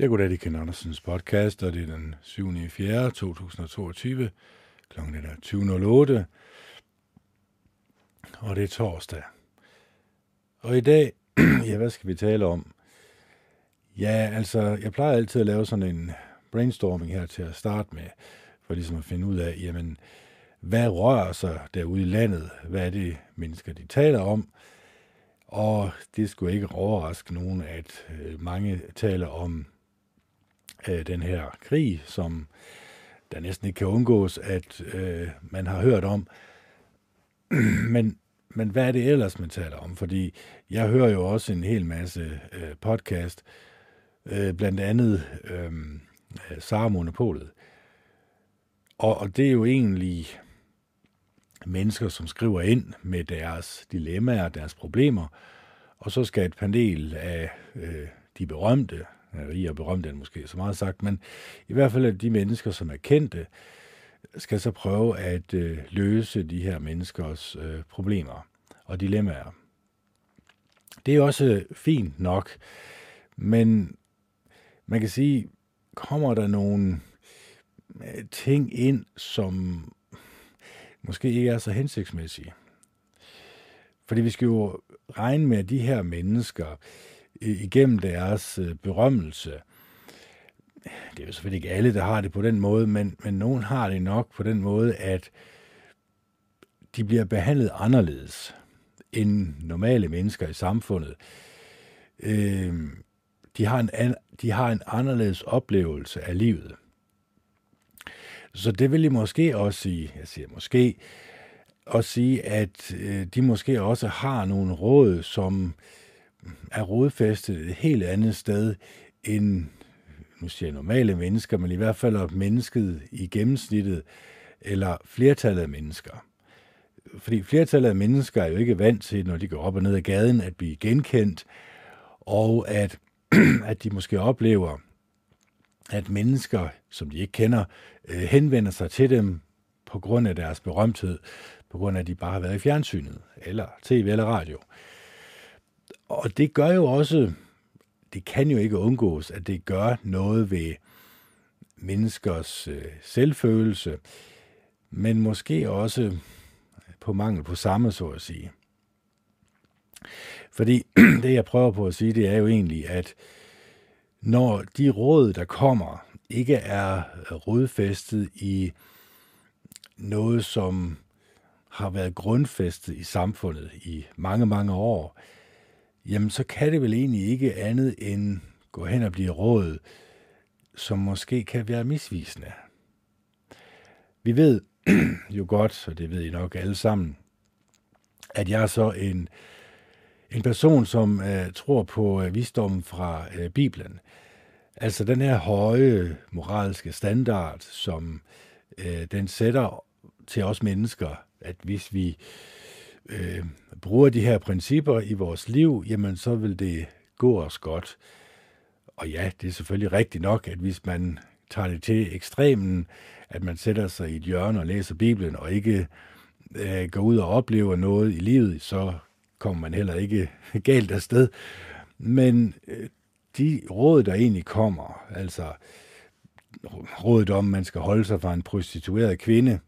Jeg går det i Ken Andersens podcast, og det er den 7. 4. 2022. Klokken 20.08, og det er torsdag. Og i dag, ja, hvad skal vi tale om? Ja, altså, jeg plejer altid at lave sådan en brainstorming her til at starte med, for ligesom at finde ud af, jamen, hvad rører sig derude i landet? Hvad er det, mennesker de taler om? Og det skulle ikke overraske nogen, at øh, mange taler om øh, den her krig, som der næsten ikke kan undgås, at øh, man har hørt om. men, men hvad er det ellers, man taler om? Fordi jeg hører jo også en hel masse øh, podcast, øh, blandt andet øh, Sara Monopolet. Og, og det er jo egentlig mennesker, som skriver ind med deres dilemmaer, deres problemer, og så skal et panel af øh, de berømte, rig og berømt den måske så meget sagt, men i hvert fald at de mennesker, som er kendte, skal så prøve at øh, løse de her menneskers øh, problemer og dilemmaer. Det er også øh, fint nok, men man kan sige, kommer der nogle øh, ting ind, som måske ikke er så hensigtsmæssige. Fordi vi skal jo regne med, at de her mennesker, igennem deres øh, berømmelse. Det er jo selvfølgelig ikke alle, der har det på den måde, men, men nogen har det nok på den måde, at de bliver behandlet anderledes end normale mennesker i samfundet. Øh, de, har en, de har en anderledes oplevelse af livet. Så det vil jeg måske også sige, jeg siger måske, også sige, at øh, de måske også har nogle råd, som øh, er rodfæstet et helt andet sted end, nu siger jeg normale mennesker, men i hvert fald mennesket i gennemsnittet, eller flertallet af mennesker. Fordi flertallet af mennesker er jo ikke vant til, når de går op og ned ad gaden, at blive genkendt, og at, at de måske oplever, at mennesker, som de ikke kender, øh, henvender sig til dem på grund af deres berømthed, på grund af, at de bare har været i fjernsynet, eller tv eller radio. Og det gør jo også, det kan jo ikke undgås, at det gør noget ved menneskers øh, selvfølelse, men måske også på mangel på samme, så at sige. Fordi det, jeg prøver på at sige, det er jo egentlig, at når de råd, der kommer, ikke er rodfæstet i noget, som har været grundfæstet i samfundet i mange, mange år, jamen så kan det vel egentlig ikke andet end gå hen og blive råd, som måske kan være misvisende. Vi ved jo godt, og det ved I nok alle sammen, at jeg er så en, en person, som uh, tror på øh, uh, visdommen fra uh, Bibelen. Altså den her høje moralske standard, som uh, den sætter til os mennesker, at hvis vi øh, bruger de her principper i vores liv, jamen så vil det gå os godt. Og ja, det er selvfølgelig rigtigt nok, at hvis man tager det til ekstremen, at man sætter sig i et hjørne og læser Bibelen, og ikke øh, går ud og oplever noget i livet, så kommer man heller ikke galt afsted. Men øh, de råd, der egentlig kommer, altså rådet om, at man skal holde sig fra en prostitueret kvinde,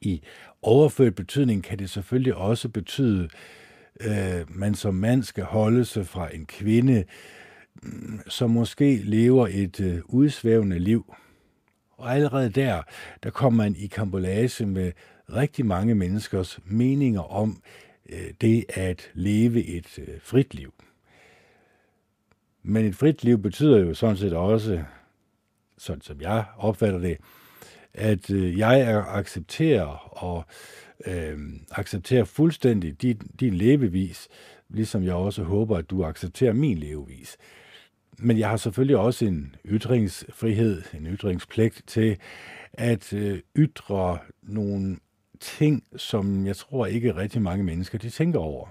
i overført betydning kan det selvfølgelig også betyde, øh, man som mand skal holde sig fra en kvinde, mm, som måske lever et øh, udsvævende liv. Og allerede der, der kommer man i kambolage med rigtig mange menneskers meninger om øh, det at leve et øh, frit liv. Men et frit liv betyder jo sådan set også, sådan som jeg opfatter det, at øh, jeg accepterer og øh, accepterer fuldstændig din, din levevis, ligesom jeg også håber, at du accepterer min levevis. Men jeg har selvfølgelig også en ytringsfrihed, en ytringspligt til at øh, ytre nogle ting, som jeg tror ikke rigtig mange mennesker de tænker over.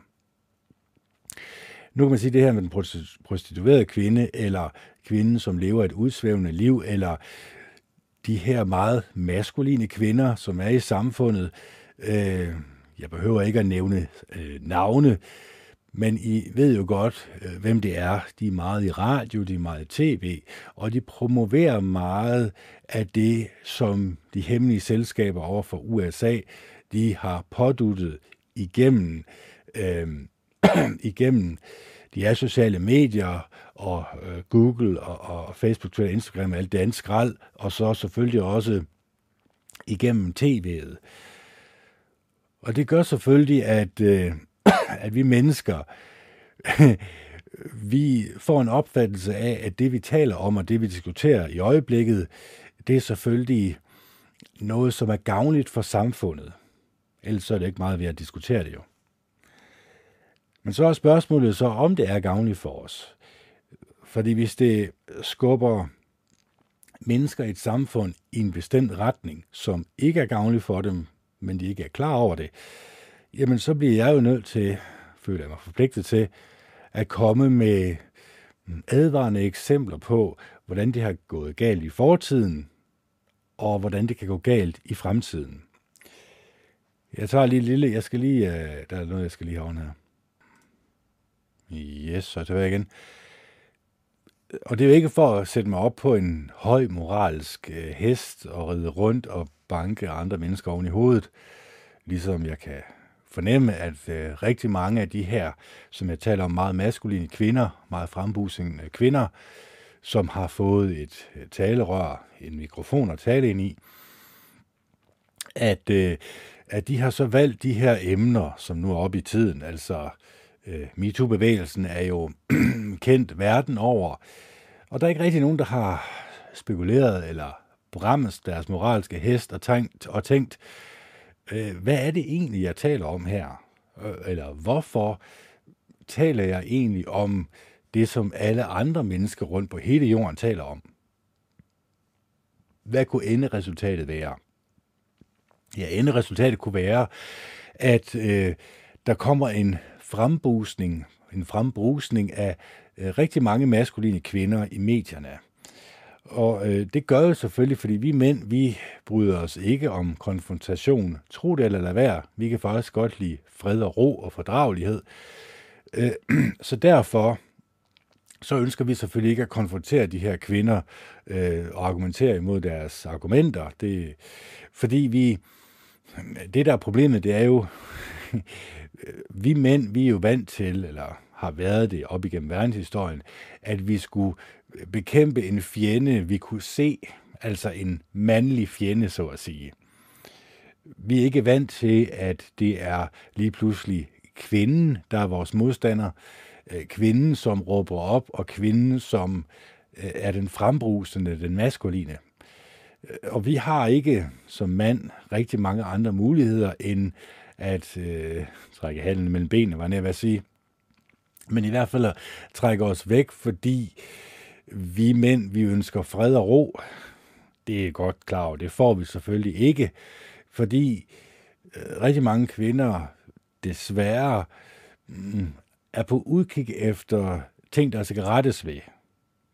Nu kan man sige det her med den prostituerede kvinde, eller kvinden, som lever et udsvævende liv, eller de her meget maskuline kvinder, som er i samfundet. Øh, jeg behøver ikke at nævne øh, navne, Men I ved jo godt, øh, hvem det er. De er meget i radio, de er meget i tv, og de promoverer meget af det, som de hemmelige selskaber over for USA, de har påduttet igennem, øh, igennem de er sociale medier og øh, Google og, og Facebook, Twitter, Instagram, alt det andet skrald, og så selvfølgelig også igennem tv'et. Og det gør selvfølgelig, at, øh, at vi mennesker, vi får en opfattelse af, at det vi taler om og det vi diskuterer i øjeblikket, det er selvfølgelig noget, som er gavnligt for samfundet. Ellers så er det ikke meget ved at diskutere det jo. Men så er spørgsmålet så, om det er gavnligt for os. Fordi hvis det skubber mennesker i et samfund i en bestemt retning, som ikke er gavnligt for dem, men de ikke er klar over det, jamen så bliver jeg jo nødt til, føler jeg mig forpligtet til, at komme med advarende eksempler på, hvordan det har gået galt i fortiden, og hvordan det kan gå galt i fremtiden. Jeg tager lige lille, jeg skal lige, øh, der er noget, jeg skal lige have her. Yes, så tilbage igen. Og det er jo ikke for at sætte mig op på en høj moralsk øh, hest og ride rundt og banke andre mennesker oven i hovedet, ligesom jeg kan fornemme, at øh, rigtig mange af de her, som jeg taler om, meget maskuline kvinder, meget frembusende kvinder, som har fået et øh, talerør, en mikrofon at tale ind i, at, øh, at de har så valgt de her emner, som nu er oppe i tiden, altså øh, Øh, MeToo-bevægelsen er jo kendt verden over, og der er ikke rigtig nogen, der har spekuleret eller brammet deres moralske hest og tænkt, og tænkt øh, hvad er det egentlig, jeg taler om her? Øh, eller hvorfor taler jeg egentlig om det, som alle andre mennesker rundt på hele jorden taler om? Hvad kunne enderesultatet være? Ja, enderesultatet kunne være, at øh, der kommer en frembrusning, en frembrusning af øh, rigtig mange maskuline kvinder i medierne. Og øh, det gør jo selvfølgelig, fordi vi mænd, vi bryder os ikke om konfrontation. Tro det eller lad være. Vi kan faktisk godt lide fred og ro og fordragelighed. Øh, så derfor så ønsker vi selvfølgelig ikke at konfrontere de her kvinder øh, og argumentere imod deres argumenter. Det, fordi vi, det der er problemet, det er jo, Øh, vi mænd, vi er jo vant til, eller har været det op igennem verdenshistorien, at vi skulle bekæmpe en fjende, vi kunne se, altså en mandlig fjende, så at sige. Vi er ikke vant til, at det er lige pludselig kvinden, der er vores modstander, øh, kvinden, som råber op, og kvinden, som øh, er den frembrusende, den maskuline. Og vi har ikke som mand rigtig mange andre muligheder end at øh, trække halen mellem benene, var jeg at sige. Men i hvert fald at trække os væk, fordi vi mænd, vi ønsker fred og ro. Det er godt klar over, det får vi selvfølgelig ikke, fordi øh, rigtig mange kvinder desværre øh, er på udkig efter ting, der skal rettes ved.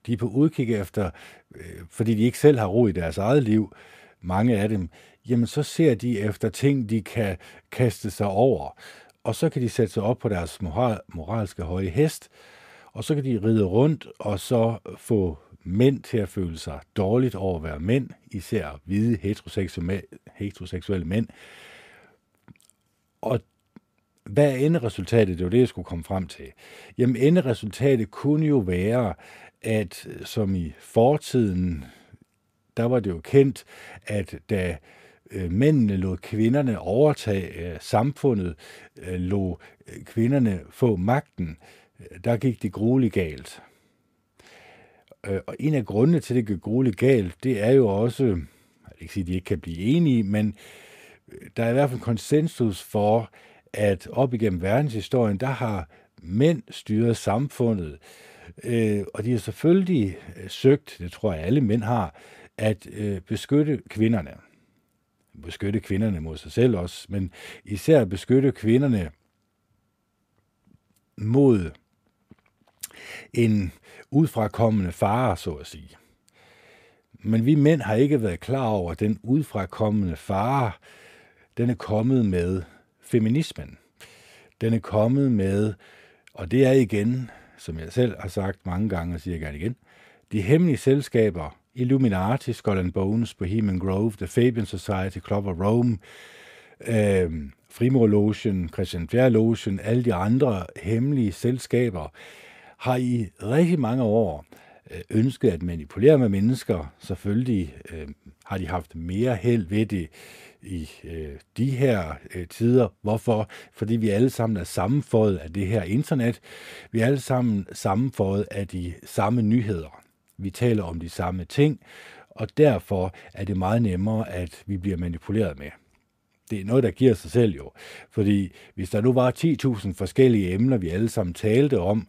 De er på udkig efter, øh, fordi de ikke selv har ro i deres eget liv, mange af dem, jamen så ser de efter ting, de kan kaste sig over. Og så kan de sætte sig op på deres moral, moralske høje hest, og så kan de ride rundt og så få mænd til at føle sig dårligt over at være mænd, især hvide heteroseksuelle, heteroseksuelle mænd. Og hvad er enderesultatet? Det var det, jeg skulle komme frem til. Jamen enderesultatet kunne jo være, at som i fortiden, der var det jo kendt, at da Øh, mændene lod kvinderne overtage øh, samfundet, øh, lod kvinderne få magten, der gik det grueligt galt. Og en af grundene til, at det gik grueligt galt, det er jo også, jeg vil ikke sige, at de ikke kan blive enige, men der er i hvert fald konsensus for, at op igennem verdenshistorien, der har mænd styret samfundet, øh, og de har selvfølgelig søgt, det tror jeg alle mænd har, at øh, beskytte kvinderne. Beskytte kvinderne mod sig selv også, men især beskytte kvinderne mod en udfrakommende fare, så at sige. Men vi mænd har ikke været klar over, at den udfrakommende fare, den er kommet med feminismen. Den er kommet med Og det er igen, som jeg selv har sagt mange gange, og siger gerne igen, de hemmelige selskaber, Illuminati, Skull and Bones, Bohemian Grove, The Fabian Society, Club of Rome, øh, Frimur Christian Fjerlogen, alle de andre hemmelige selskaber, har i rigtig mange år øh, ønsket at manipulere med mennesker. Selvfølgelig øh, har de haft mere held ved det i øh, de her øh, tider. Hvorfor? Fordi vi alle sammen er sammenføjet af det her internet. Vi er alle sammen sammenføjet af de samme nyheder. Vi taler om de samme ting, og derfor er det meget nemmere, at vi bliver manipuleret med. Det er noget, der giver sig selv jo. Fordi hvis der nu var 10.000 forskellige emner, vi alle sammen talte om,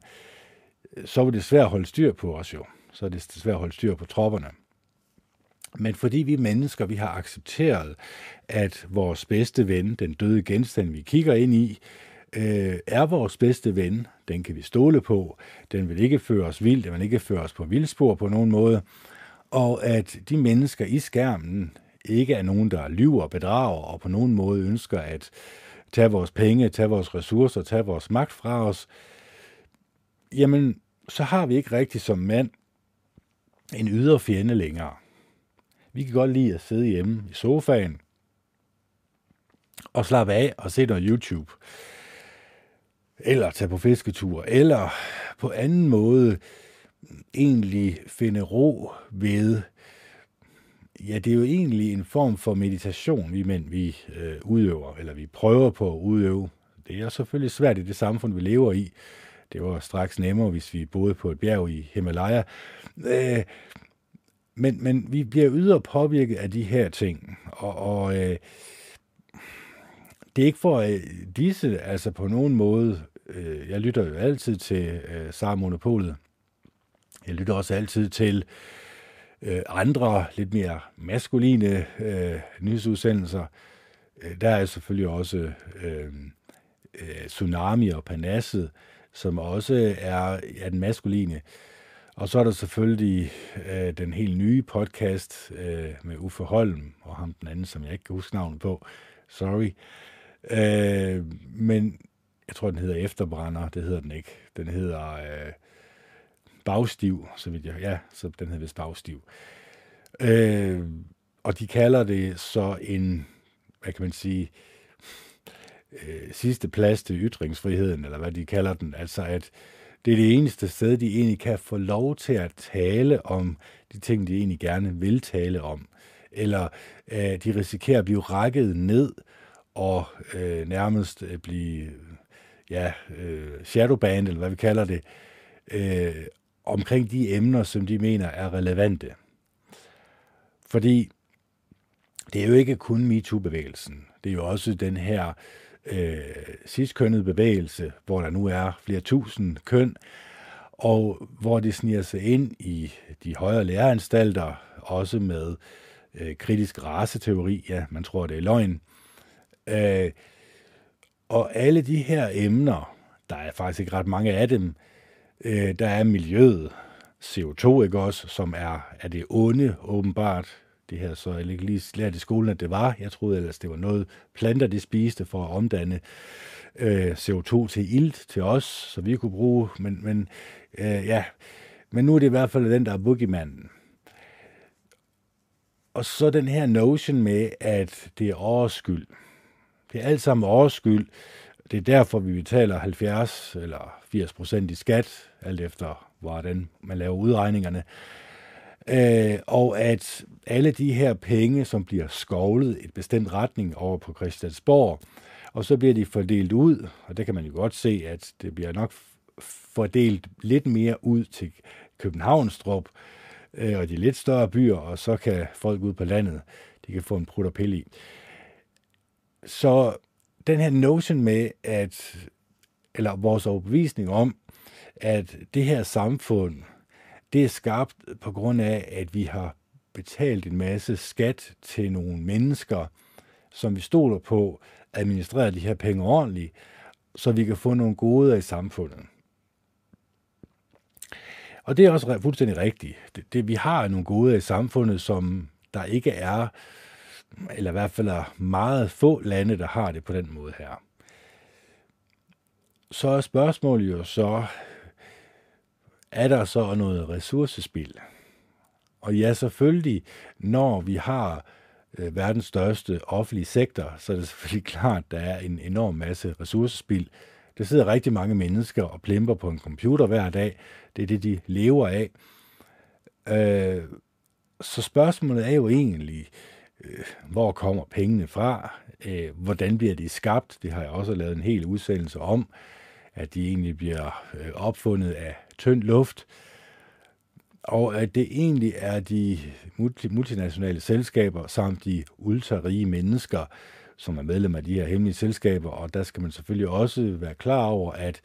så var det svært at holde styr på os jo. Så er det svært at holde styr på tropperne. Men fordi vi mennesker, vi har accepteret, at vores bedste ven, den døde genstand, vi kigger ind i, øh, er vores bedste ven. Den kan vi stole på. Den vil ikke føre os vildt, den vil ikke føre os på vildspor på nogen måde. Og at de mennesker i skærmen ikke er nogen, der lyver og bedrager og på nogen måde ønsker at tage vores penge, tage vores ressourcer, tage vores magt fra os, jamen, så har vi ikke rigtig som mand en ydre fjende længere. Vi kan godt lide at sidde hjemme i sofaen og slappe af og se noget YouTube. Eller tage på fisketur. Eller på anden måde egentlig finde ro ved Ja, det er jo egentlig en form for meditation, vi mænd vi øh, udøver, eller vi prøver på at udøve. Det er selvfølgelig svært i det samfund, vi lever i. Det var straks nemmere, hvis vi boede på et bjerg i Himalaya. Øh, men, men vi bliver ydre påvirket af de her ting, og, og øh, det er ikke for øh, disse, altså på nogen måde, øh, jeg lytter jo altid til øh, Sar Monopolet, jeg lytter også altid til øh, andre, lidt mere maskuline øh, nyhedsudsendelser. Øh, der er selvfølgelig også øh, øh, Tsunami og Panasset, som også er, er den maskuline. Og så er der selvfølgelig øh, den helt nye podcast øh, med Uffe Holm og ham den anden, som jeg ikke kan huske navnet på. Sorry. Øh, men jeg tror, den hedder Efterbrænder. Det hedder den ikke. Den hedder øh, Bagstiv, så vidt jeg... Ja, så den hedder vist Bagstiv. Øh, og de kalder det så en, hvad kan man sige, øh, sidste plads til ytringsfriheden, eller hvad de kalder den. Altså at det er det eneste sted, de egentlig kan få lov til at tale om de ting, de egentlig gerne vil tale om. Eller øh, de risikerer at blive rækket ned og øh, nærmest øh, blive ja, øh, shadowband, eller hvad vi kalder det, øh, omkring de emner, som de mener er relevante. Fordi det er jo ikke kun MeToo-bevægelsen. Det er jo også den her øh, sidstkønnede bevægelse, hvor der nu er flere tusind køn, og hvor det sniger sig ind i de højere læreanstalter, også med øh, kritisk raceteori, ja, man tror, det er løgn. Øh, og alle de her emner, der er faktisk ikke ret mange af dem, øh, der er miljøet, CO2, ikke også, som er, er det onde, åbenbart. Det her, så jeg ikke lige lært i skolen, at det var. Jeg troede ellers, det var noget, planter de spiste for at omdanne øh, CO2 til ilt til os, så vi kunne bruge. Men, men øh, ja, men nu er det i hvert fald den, der er boogiemanden. Og så den her notion med, at det er overskyld. Det er alt sammen overskyld. Det er derfor, vi betaler 70 eller 80 procent i skat, alt efter hvordan man laver udregningerne. Øh, og at alle de her penge, som bliver skovlet et bestemt retning over på Christiansborg, og så bliver de fordelt ud, og det kan man jo godt se, at det bliver nok fordelt lidt mere ud til Københavnstrup øh, og de lidt større byer, og så kan folk ud på landet, de kan få en prut og pille i. Så den her notion med, at, eller vores overbevisning om, at det her samfund, det er skabt på grund af, at vi har betalt en masse skat til nogle mennesker, som vi stoler på, administrerer de her penge ordentligt, så vi kan få nogle goder i samfundet. Og det er også fuldstændig rigtigt. Det, det, vi har nogle goder i samfundet, som der ikke er, eller i hvert fald er meget få lande, der har det på den måde her. så er spørgsmålet jo så, er der så noget ressourcespil? Og ja, selvfølgelig, når vi har øh, verdens største offentlige sektor, så er det selvfølgelig klart, at der er en enorm masse ressourcespil. Der sidder rigtig mange mennesker og plimper på en computer hver dag. Det er det, de lever af. Øh, så spørgsmålet er jo egentlig, øh, Øh, hvor kommer pengene fra? Øh, hvordan bliver de skabt? Det har jeg også lavet en hel udsendelse om, at de egentlig bliver øh, opfundet af tynd luft. Og at det egentlig er de multinationale selskaber samt de ultrarige mennesker, som er medlem af de her hemmelige selskaber. Og der skal man selvfølgelig også være klar over, at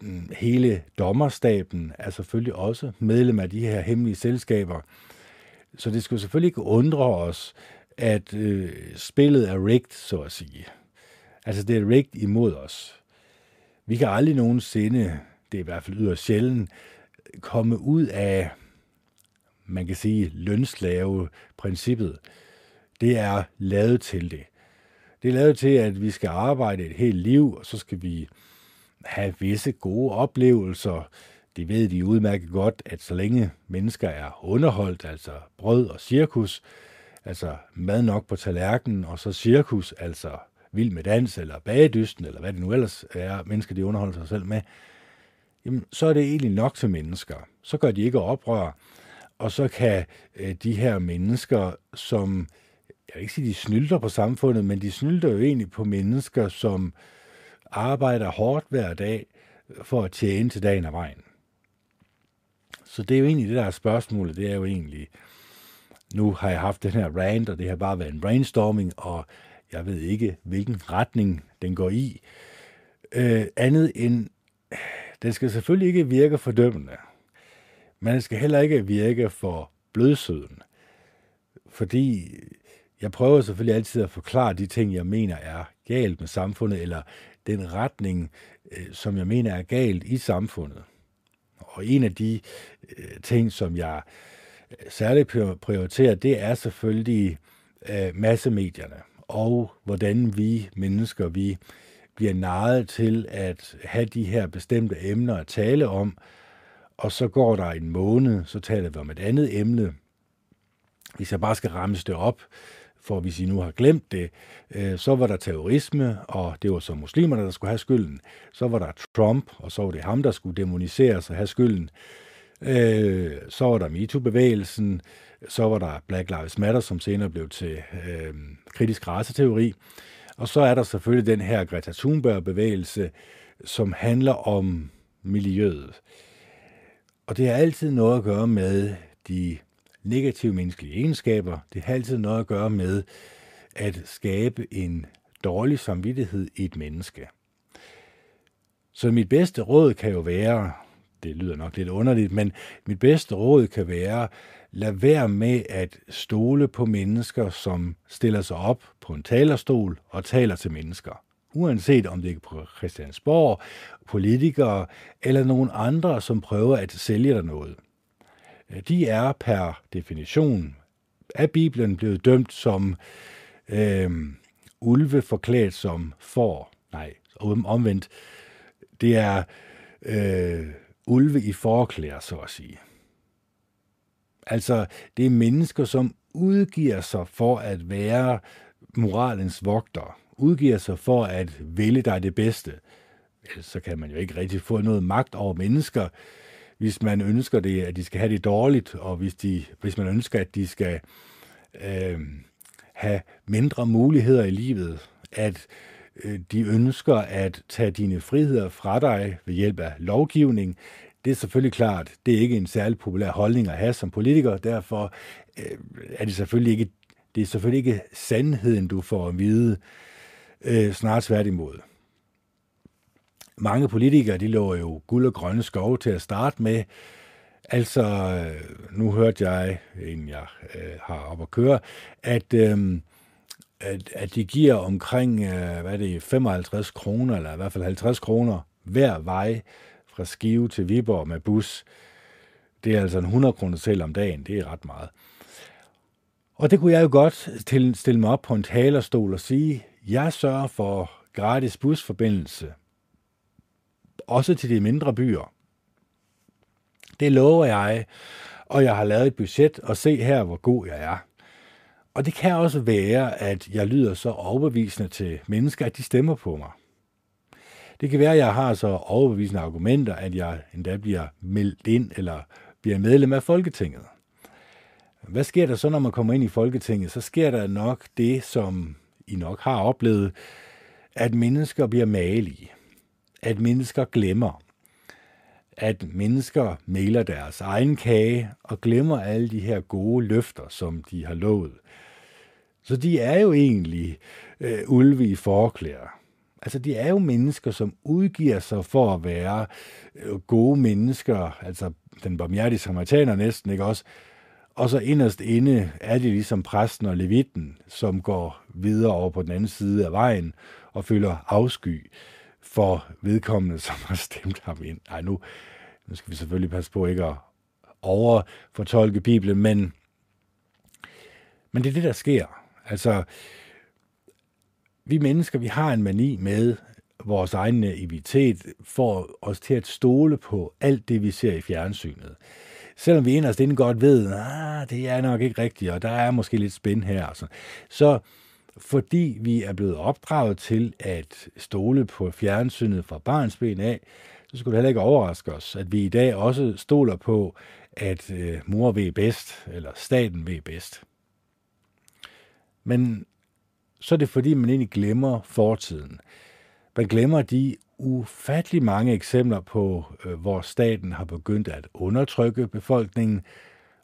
mm, hele dommerstaben er selvfølgelig også medlem af de her hemmelige selskaber. Så det skulle selvfølgelig ikke undre os, at øh, spillet er rigged, så at sige. Altså det er rigged imod os. Vi kan aldrig nogensinde, det er i hvert fald yderst sjældent, komme ud af, man kan sige, lønslave-princippet. Det er lavet til det. Det er lavet til, at vi skal arbejde et helt liv, og så skal vi have visse gode oplevelser. Det ved de udmærket godt, at så længe mennesker er underholdt, altså brød og cirkus, altså mad nok på tallerkenen, og så cirkus, altså vild med dans, eller bagedysten, eller hvad det nu ellers er, mennesker de underholder sig selv med, jamen, så er det egentlig nok til mennesker. Så gør de ikke oprør, og så kan øh, de her mennesker, som, jeg vil ikke sige, de snylder på samfundet, men de snylder jo egentlig på mennesker, som arbejder hårdt hver dag for at tjene til dagen af vejen. Så det er jo egentlig det, der er spørgsmålet. Det er jo egentlig, nu har jeg haft den her rant, og det har bare været en brainstorming, og jeg ved ikke, hvilken retning den går i. Øh, andet end, den skal selvfølgelig ikke virke fordømmende, men den skal heller ikke virke for blødsøden. Fordi jeg prøver selvfølgelig altid at forklare de ting, jeg mener er galt med samfundet, eller den retning, øh, som jeg mener er galt i samfundet. Og en af de øh, ting, som jeg øh, særligt prioriterer, det er selvfølgelig øh, massemedierne, og hvordan vi mennesker, vi bliver naret til at have de her bestemte emner at tale om, og så går der en måned, så taler vi om et andet emne. Hvis jeg bare skal ramme det op, for hvis I nu har glemt det, øh, så var der terrorisme, og det var så muslimerne, der skulle have skylden. Så var der Trump, og så var det ham, der skulle demoniseres og have skylden. Øh, så var der MeToo-bevægelsen, så var der Black Lives Matter, som senere blev til øh, kritisk raceteori. Og så er der selvfølgelig den her Greta Thunberg-bevægelse, som handler om miljøet. Og det har altid noget at gøre med de negative menneskelige egenskaber. Det har altid noget at gøre med at skabe en dårlig samvittighed i et menneske. Så mit bedste råd kan jo være, det lyder nok lidt underligt, men mit bedste råd kan være, lad være med at stole på mennesker, som stiller sig op på en talerstol og taler til mennesker. Uanset om det er på Christiansborg, politikere eller nogen andre, som prøver at sælge dig noget. Øh, de er per definition af Bibelen blevet dømt som øh, ulve forklædt som får. Nej, omvendt. Det er øh, ulve i forklæder, så at sige. Altså, det er mennesker, som udgiver sig for at være moralens vogter, udgiver sig for at vælge dig det bedste. Ellers så kan man jo ikke rigtig få noget magt over mennesker, hvis man ønsker det, at de skal have det dårligt, og hvis, de, hvis man ønsker, at de skal øh, have mindre muligheder i livet, at øh, de ønsker at tage dine friheder fra dig ved hjælp af lovgivning, det er selvfølgelig klart, det er ikke en særlig populær holdning at have som politiker, derfor øh, er det selvfølgelig ikke, det er selvfølgelig ikke sandheden, du får at vide, øh, snart tværtimod. Mange politikere, de lå jo guld og grønne skove til at starte med, Altså, øh, nu hørte jeg, en jeg øh, har op at køre, at, øh, at, at de giver omkring, øh, hvad er det, 55 kroner, eller i hvert fald 50 kroner hver vej fra Skive til Viborg med bus. Det er altså en 100 kroner selv om dagen. Det er ret meget. Og det kunne jeg jo godt stille mig op på en talerstol og sige, jeg sørger for gratis busforbindelse også til de mindre byer. Det lover jeg, og jeg har lavet et budget, og se her, hvor god jeg er. Og det kan også være, at jeg lyder så overbevisende til mennesker, at de stemmer på mig. Det kan være, at jeg har så overbevisende argumenter, at jeg endda bliver meldt ind eller bliver medlem af Folketinget. Hvad sker der så, når man kommer ind i Folketinget? Så sker der nok det, som I nok har oplevet, at mennesker bliver malige, at mennesker glemmer, at mennesker mailer deres egen kage og glemmer alle de her gode løfter, som de har lovet. Så de er jo egentlig øh, ulve i forklæder. Altså, de er jo mennesker, som udgiver sig for at være øh, gode mennesker, altså den barmhjertige samaritaner næsten, ikke også? Og så inderst inde er de ligesom præsten og levitten, som går videre over på den anden side af vejen og føler afsky for vedkommende, som har stemt ham ind. Ej, nu, nu skal vi selvfølgelig passe på ikke at overfortolke Bibelen, men, men det er det, der sker. Altså, vi mennesker, vi har en mani med vores egen naivitet for os til at stole på alt det, vi ser i fjernsynet. Selvom vi inderst inden godt ved, at ah, det er nok ikke rigtigt, og der er måske lidt spænd her. Så, så fordi vi er blevet opdraget til at stole på fjernsynet fra barns ben af, så skulle det heller ikke overraske os, at vi i dag også stoler på, at øh, mor ved bedst, eller staten ved bedst. Men så er det fordi, man egentlig glemmer fortiden. Man glemmer de ufattelig mange eksempler på, øh, hvor staten har begyndt at undertrykke befolkningen,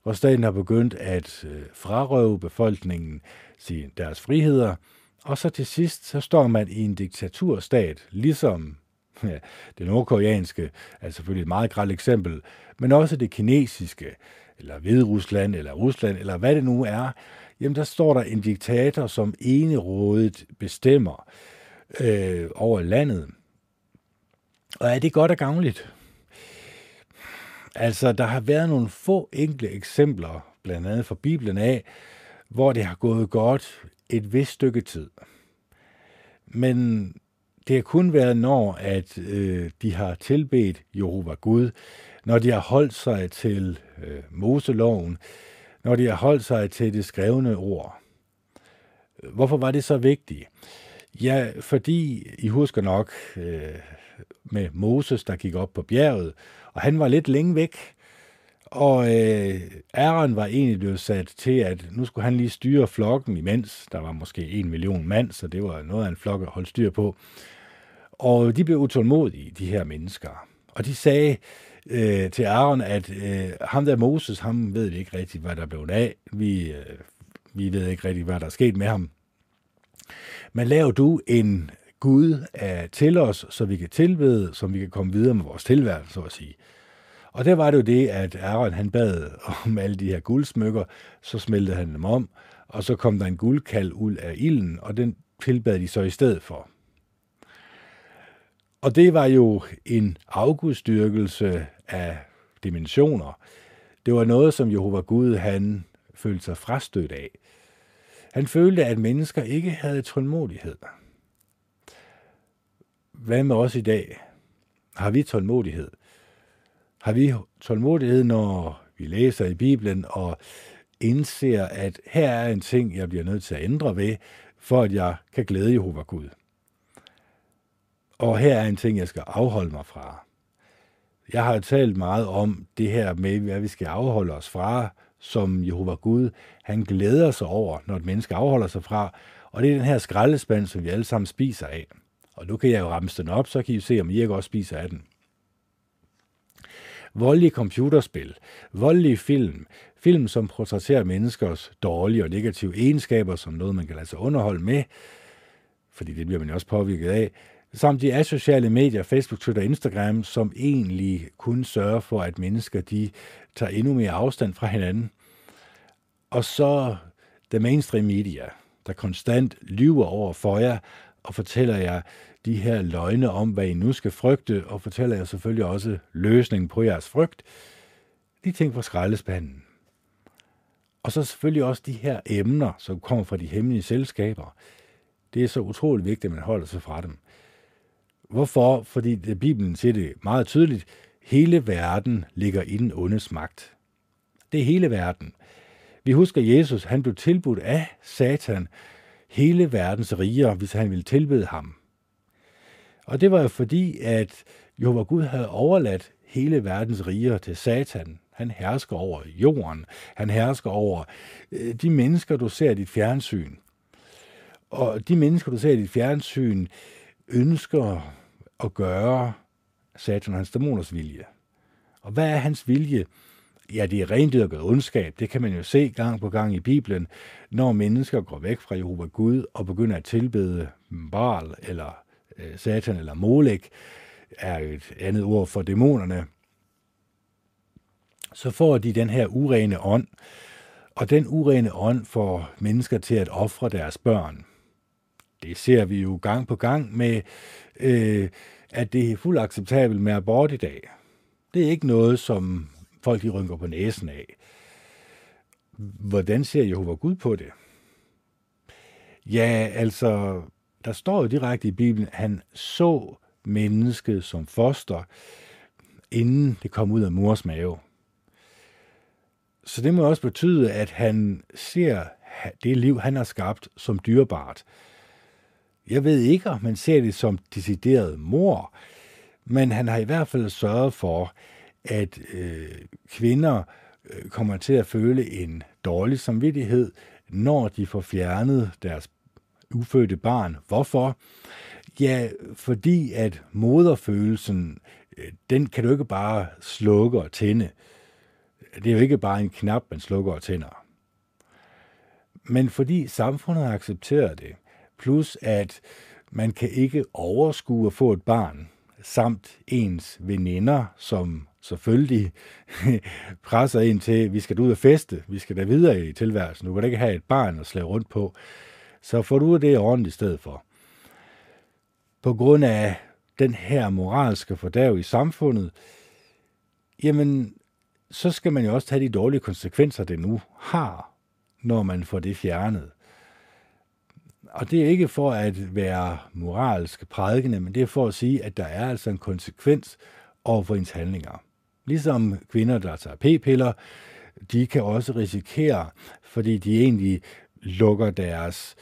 hvor staten har begyndt at øh, frarøve befolkningen deres friheder, og så til sidst, så står man i en diktaturstat, ligesom ja, det nordkoreanske er selvfølgelig et meget grælt eksempel, men også det kinesiske, eller Hviderusland, eller Rusland, eller hvad det nu er, jamen der står der en diktator, som enerådet bestemmer øh, over landet. Og er det godt og gavnligt? Altså, der har været nogle få enkle eksempler, blandt andet fra Bibelen af, hvor det har gået godt et vist stykke tid. Men det har kun været når, at øh, de har tilbedt Jehova Gud, når de har holdt sig til øh, Moseloven, når de har holdt sig til det skrevne ord. Hvorfor var det så vigtigt? Ja, fordi I husker nok øh, med Moses, der gik op på bjerget, og han var lidt længe væk, og øh, Aaron var egentlig blevet sat til, at nu skulle han lige styre flokken imens. Der var måske en million mand, så det var noget af en flok at holde styr på. Og de blev utålmodige, de her mennesker. Og de sagde øh, til Aaron, at øh, ham der Moses, ham ved ikke rigtigt, hvad der blev af. Vi, øh, vi ved ikke rigtigt, hvad der er sket med ham. Men lav du en Gud er til os, så vi kan tilbede, så vi kan komme videre med vores tilværelse, så at sige. Og der var det jo det, at Aaron han bad om alle de her guldsmykker, så smeltede han dem om, og så kom der en guldkald ud af ilden, og den tilbad de så i stedet for. Og det var jo en afgudstyrkelse af dimensioner. Det var noget, som Jehova Gud han følte sig frastødt af. Han følte, at mennesker ikke havde tålmodighed. Hvad med os i dag? Har vi tålmodighed? Har vi tålmodighed, når vi læser i Bibelen og indser, at her er en ting, jeg bliver nødt til at ændre ved, for at jeg kan glæde Jehova Gud? Og her er en ting, jeg skal afholde mig fra. Jeg har talt meget om det her med, hvad vi skal afholde os fra, som Jehova Gud, han glæder sig over, når et menneske afholder sig fra, og det er den her skraldespand, som vi alle sammen spiser af. Og nu kan jeg jo ramse den op, så kan I se, om I ikke også spiser af den. Voldelige computerspil, voldelige film, film som portrætterer menneskers dårlige og negative egenskaber som noget, man kan lade sig underholde med, fordi det bliver man jo også påvirket af, samt de asociale medier, Facebook, Twitter og Instagram, som egentlig kun sørger for, at mennesker de tager endnu mere afstand fra hinanden. Og så the mainstream media, der konstant lyver over for jer og fortæller jer de her løgne om, hvad I nu skal frygte, og fortæller jer selvfølgelig også løsningen på jeres frygt. De ting fra skraldespanden. Og så selvfølgelig også de her emner, som kommer fra de hemmelige selskaber. Det er så utroligt vigtigt, at man holder sig fra dem. Hvorfor? Fordi det, Bibelen siger det meget tydeligt. Hele verden ligger i den ondes magt. Det er hele verden. Vi husker Jesus, han blev tilbudt af Satan hele verdens riger, hvis han ville tilbede ham. Og det var jo fordi, at Jehova Gud havde overladt hele verdens riger til Satan. Han hersker over jorden. Han hersker over øh, de mennesker, du ser i dit fjernsyn. Og de mennesker, du ser i dit fjernsyn, ønsker at gøre Satan og hans dæmoners vilje. Og hvad er hans vilje? Ja, det er rendyrket ondskab. Det kan man jo se gang på gang i Bibelen, når mennesker går væk fra Jehova Gud og begynder at tilbede Baal eller Øh, satan eller Molek, er et andet ord for dæmonerne, så får de den her urene ånd, og den urene ånd får mennesker til at ofre deres børn. Det ser vi jo gang på gang med, øh, at det er fuldt acceptabelt med abort i dag. Det er ikke noget, som folk de rynker på næsen af. Hvordan ser Jehova Gud på det? Ja, altså, der står jo direkte i Bibelen, at han så mennesket som foster, inden det kom ud af mors mave. Så det må også betyde, at han ser det liv, han har skabt, som dyrebart. Jeg ved ikke, om man ser det som decideret mor, men han har i hvert fald sørget for, at øh, kvinder øh, kommer til at føle en dårlig samvittighed, når de får fjernet deres ufødte barn. Hvorfor? Ja, fordi at moderfølelsen, øh, den kan du ikke bare slukke og tænde. Det er jo ikke bare en knap, man slukker og tænder. Men fordi samfundet har accepteret det, plus at man kan ikke overskue at få et barn, samt ens veninder, som selvfølgelig presser ind til, vi skal ud og feste, vi skal da videre i tilværelsen, du kan da ikke have et barn at slæve rundt på, så får du det ordentligt i stedet for. På grund af den her moralske fordav i samfundet, jamen, så skal man jo også tage de dårlige konsekvenser, det nu har, når man får det fjernet. Og det er ikke for at være moralsk prædikende, men det er for at sige, at der er altså en konsekvens over for ens handlinger. Ligesom kvinder, der tager p-piller, de kan også risikere, fordi de egentlig lukker deres,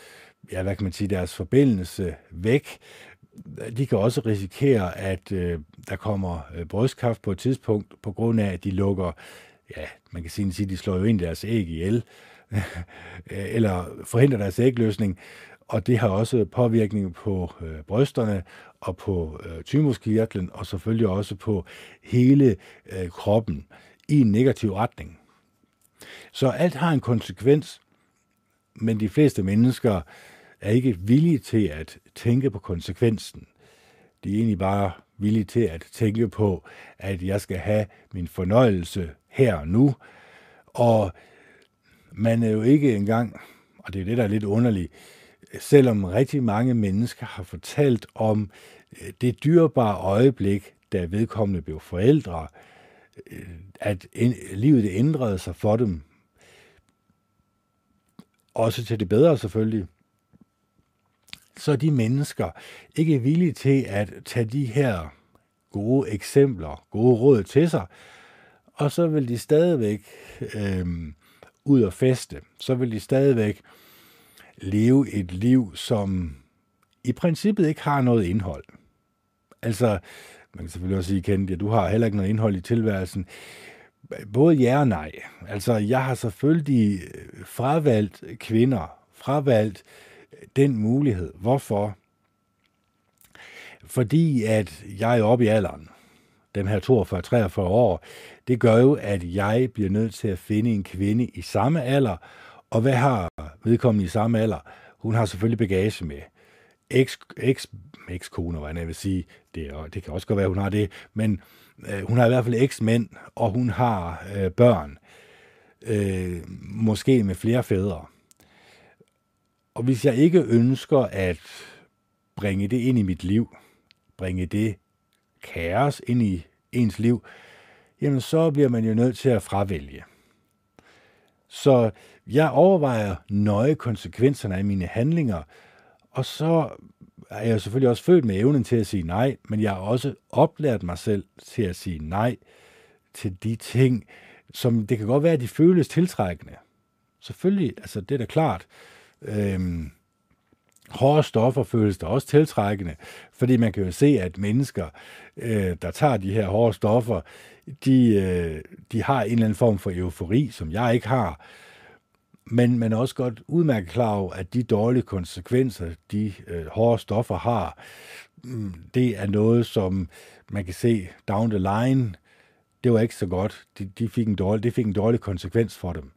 ja, hvad kan man sige, deres forbindelse væk. De kan også risikere, at øh, der kommer øh, brystkræft på et tidspunkt, på grund af, at de lukker, ja, man kan sige, at de slår jo ind deres æg ihjel, eller forhindrer deres ægløsning, og det har også påvirkning på øh, brysterne og på øh, thymuskirtlen, og selvfølgelig også på hele øh, kroppen i en negativ retning. Så alt har en konsekvens, men de fleste mennesker er ikke villige til at tænke på konsekvensen. De er egentlig bare villige til at tænke på, at jeg skal have min fornøjelse her og nu. Og man er jo ikke engang, og det er det, der er lidt underligt, selvom rigtig mange mennesker har fortalt om øh, det dyrebare øjeblik, da vedkommende blev forældre, øh, at livet ændrede sig for dem. Også til det bedre selvfølgelig. Så er de mennesker ikke villige til at tage de her gode eksempler, gode råd til sig, og så vil de stadigvæk øh, ud og feste. Så vil de stadigvæk leve et liv, som i princippet ikke har noget indhold. Altså, man kan selvfølgelig også sige, Kennedy, at du har heller ikke noget indhold i tilværelsen. Både ja og nej. Altså, jeg har selvfølgelig øh, fravalgt kvinder, fravalgt øh, den mulighed. Hvorfor? Fordi at jeg er oppe i alderen, den her 42-43 år, det gør jo, at jeg bliver nødt til at finde en kvinde i samme alder, og hvad har vedkommende i samme alder? Hun har selvfølgelig bagage med. Eks, eks, ekskone, hvad jeg vil sige. Det, og det kan også godt være, hun har det. Men øh, hun har i hvert fald eksmænd, og hun har øh, børn. Øh, måske med flere fædre. Og hvis jeg ikke ønsker at bringe det ind i mit liv, bringe det kaos ind i ens liv, jamen så bliver man jo nødt til at fravælge. Så jeg overvejer nøje konsekvenserne af mine handlinger, og så er jeg selvfølgelig også født med evnen til at sige nej, men jeg har også oplært mig selv til at sige nej til de ting, som det kan godt være, at de føles tiltrækkende. Selvfølgelig, altså det er da klart. Øhm, hårde stoffer føles da også tiltrækkende, fordi man kan jo se, at mennesker, øh, der tager de her hårde stoffer, de, øh, de har en eller anden form for eufori, som jeg ikke har. Men man er også godt udmærket klar over, at de dårlige konsekvenser, de øh, hårde stoffer har, mm, det er noget, som man kan se down the line, det var ikke så godt. De, de fik en dårlig, det fik en dårlig konsekvens for dem.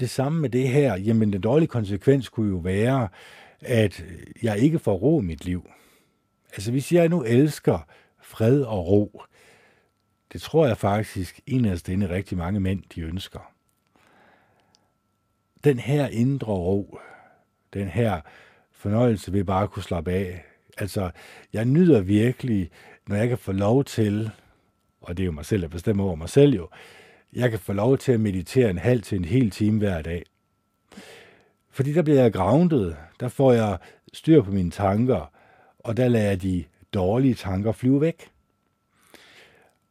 Det samme med det her, jamen den dårlige konsekvens kunne jo være, at jeg ikke får ro i mit liv. Altså hvis jeg nu elsker fred og ro, det tror jeg faktisk inderst inde rigtig mange mænd, de ønsker. Den her indre ro, den her fornøjelse ved bare at kunne slappe af. Altså, jeg nyder virkelig, når jeg kan få lov til, og det er jo mig selv, der bestemmer over mig selv jo, jeg kan få lov til at meditere en halv til en hel time hver dag. Fordi der bliver jeg grounded, der får jeg styr på mine tanker, og der lader jeg de dårlige tanker flyve væk.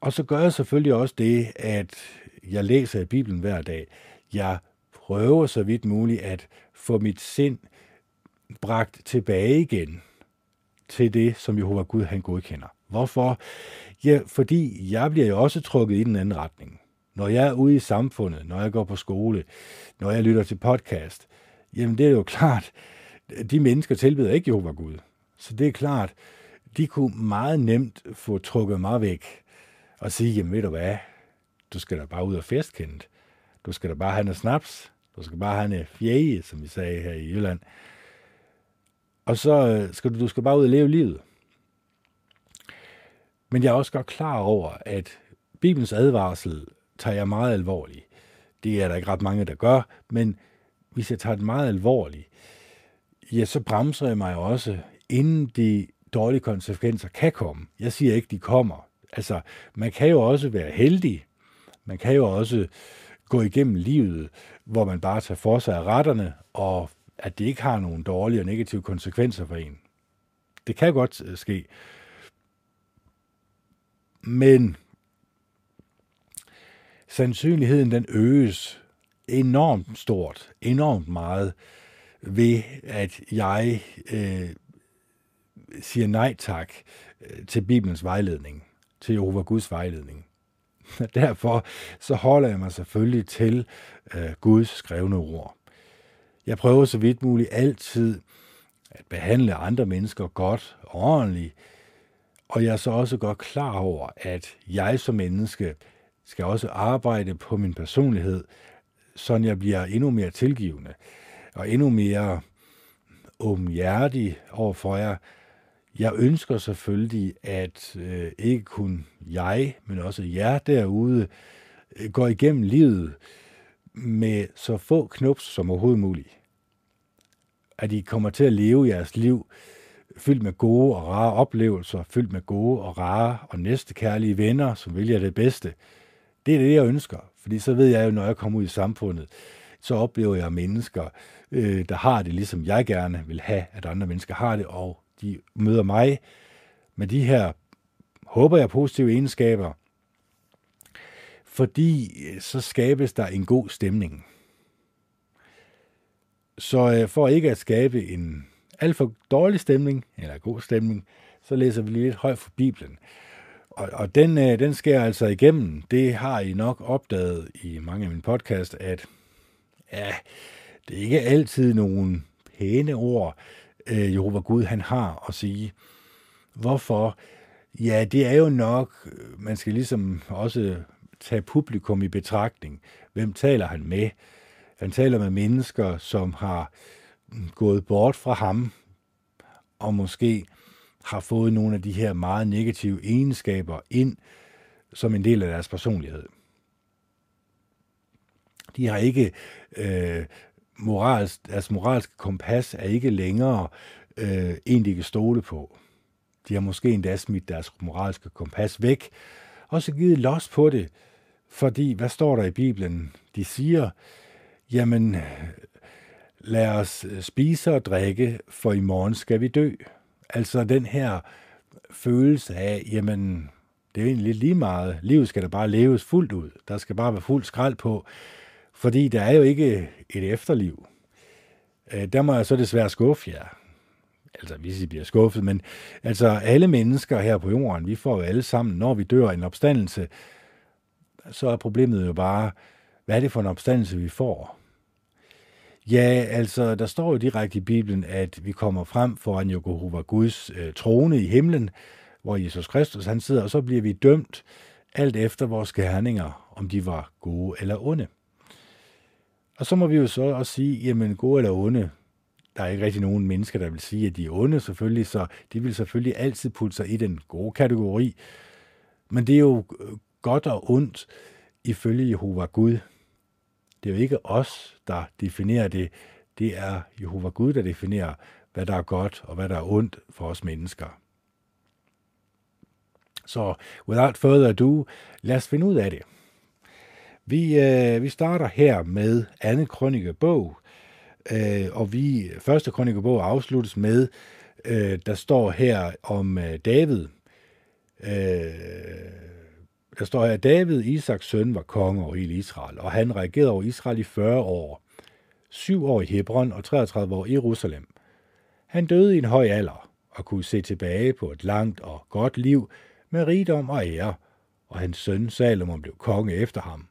Og så gør jeg selvfølgelig også det, at jeg læser i Bibelen hver dag. Jeg prøver så vidt muligt at få mit sind bragt tilbage igen til det, som Jehova Gud han godkender. Hvorfor? Ja, fordi jeg bliver jo også trukket i den anden retning. Når jeg er ude i samfundet, når jeg går på skole, når jeg lytter til podcast, jamen det er jo klart, de mennesker tilbeder ikke Jehova Gud. Så det er klart, de kunne meget nemt få trukket mig væk og sige, jamen ved du hvad, du skal da bare ud og festkendt. Du skal da bare have noget snaps. Du skal bare have en fjæge, som vi sagde her i Jylland. Og så øh, skal du, du skal bare ud og leve livet. Men jeg er også godt klar over, at Bibelens advarsel tager jeg meget alvorligt. Det er der ikke ret mange, der gør, men hvis jeg tager det meget alvorligt, ja, så bremser jeg mig også, inden de dårlige konsekvenser kan komme. Jeg siger ikke, de kommer. Altså, man kan jo også være heldig. Man kan jo også gå igennem livet, hvor man bare tager for sig af retterne, og at det ikke har nogen dårlige og negative konsekvenser for en. Det kan godt øh, ske. Men sandsynligheden den øges enormt stort, enormt meget, ved at jeg øh, siger nej tak øh, til Bibelens vejledning, til Jehova Guds vejledning. Derfor så holder jeg mig selvfølgelig til øh, Guds skrevne ord. Jeg prøver så vidt muligt altid at behandle andre mennesker godt og ordentligt, og jeg er så også godt klar over, at jeg som menneske skal også arbejde på min personlighed, så jeg bliver endnu mere tilgivende og endnu mere åbenhjertig overfor jer. Jeg ønsker selvfølgelig, at øh, ikke kun jeg, men også jer derude, øh, går igennem livet med så få knups som overhovedet muligt. At I kommer til at leve jeres liv fyldt med gode og rare oplevelser, fyldt med gode og rare og næstekærlige venner, som vil jer det bedste. Det er det, jeg ønsker, fordi så ved jeg jo, når jeg kommer ud i samfundet, så oplever jeg mennesker, øh, der har det, ligesom jeg gerne vil have, at andre mennesker har det, og de møder mig med de her, håber jeg, positive egenskaber, fordi øh, så skabes der en god stemning. Så øh, for ikke at skabe en alt for dårlig stemning, eller god stemning, så læser vi lige lidt højt fra Bibelen. Og, og den, øh, den sker altså igennem. Det har I nok opdaget i mange af mine podcast, at ja, det er ikke altid nogen pæne ord, øh, Jehova Gud han har at sige. Hvorfor? Ja, det er jo nok, øh, man skal ligesom også tage publikum i betragtning. Hvem taler han med? Han taler med mennesker, som har mm, gået bort fra ham, og måske har fået nogle af de her meget negative egenskaber ind som en del af deres personlighed. De har ikke øh, morals, deres moralske kompas er ikke længere øh, en, de kan stole på. De har måske endda smidt deres moralske kompas væk, og så givet los på det, fordi, hvad står der i Bibelen? De siger, jamen, lad os øh, spise og drikke, for i morgen skal vi dø. Altså den her følelse af, jamen, det er egentlig lidt lige meget. Livet skal da bare leves fuldt ud. Der skal bare være fuld skrald på. Fordi der er jo ikke et efterliv. Øh, der må jeg så desværre skuffe jer. Altså, hvis I bliver skuffet, men altså alle mennesker her på jorden, vi får jo alle sammen, når vi dør en opstandelse, så er problemet jo bare, hvad er det for en opstandelse, vi får? Ja, altså, der står jo direkte i Bibelen, at vi kommer frem foran Jehova Guds øh, trone i himlen, hvor Jesus Kristus han sidder, og så bliver vi dømt alt efter vores gerninger, om de var gode eller onde. Og så må vi jo så også sige, jamen gode eller onde, der er ikke rigtig nogen mennesker, der vil sige, at de er onde selvfølgelig, så de vil selvfølgelig altid putte sig i den gode kategori. Men det er jo øh, godt og ondt ifølge Jehova Gud. Det er jo ikke os, der definerer det. Det er Jehova Gud, der definerer, hvad der er godt og hvad der er ondt for os mennesker. Så without further ado, lad os finde ud af det. Vi, øh, vi starter her med andet krønikebog, øh, og vi første krønikebog afsluttes med, øh, der står her om øh, David. Øh, der står her, at David, Isaks søn, var konge over hele Israel, og han regerede over Israel i 40 år. 7 år i Hebron og 33 år i Jerusalem. Han døde i en høj alder og kunne se tilbage på et langt og godt liv med rigdom og ære, og hans søn Salomon blev konge efter ham.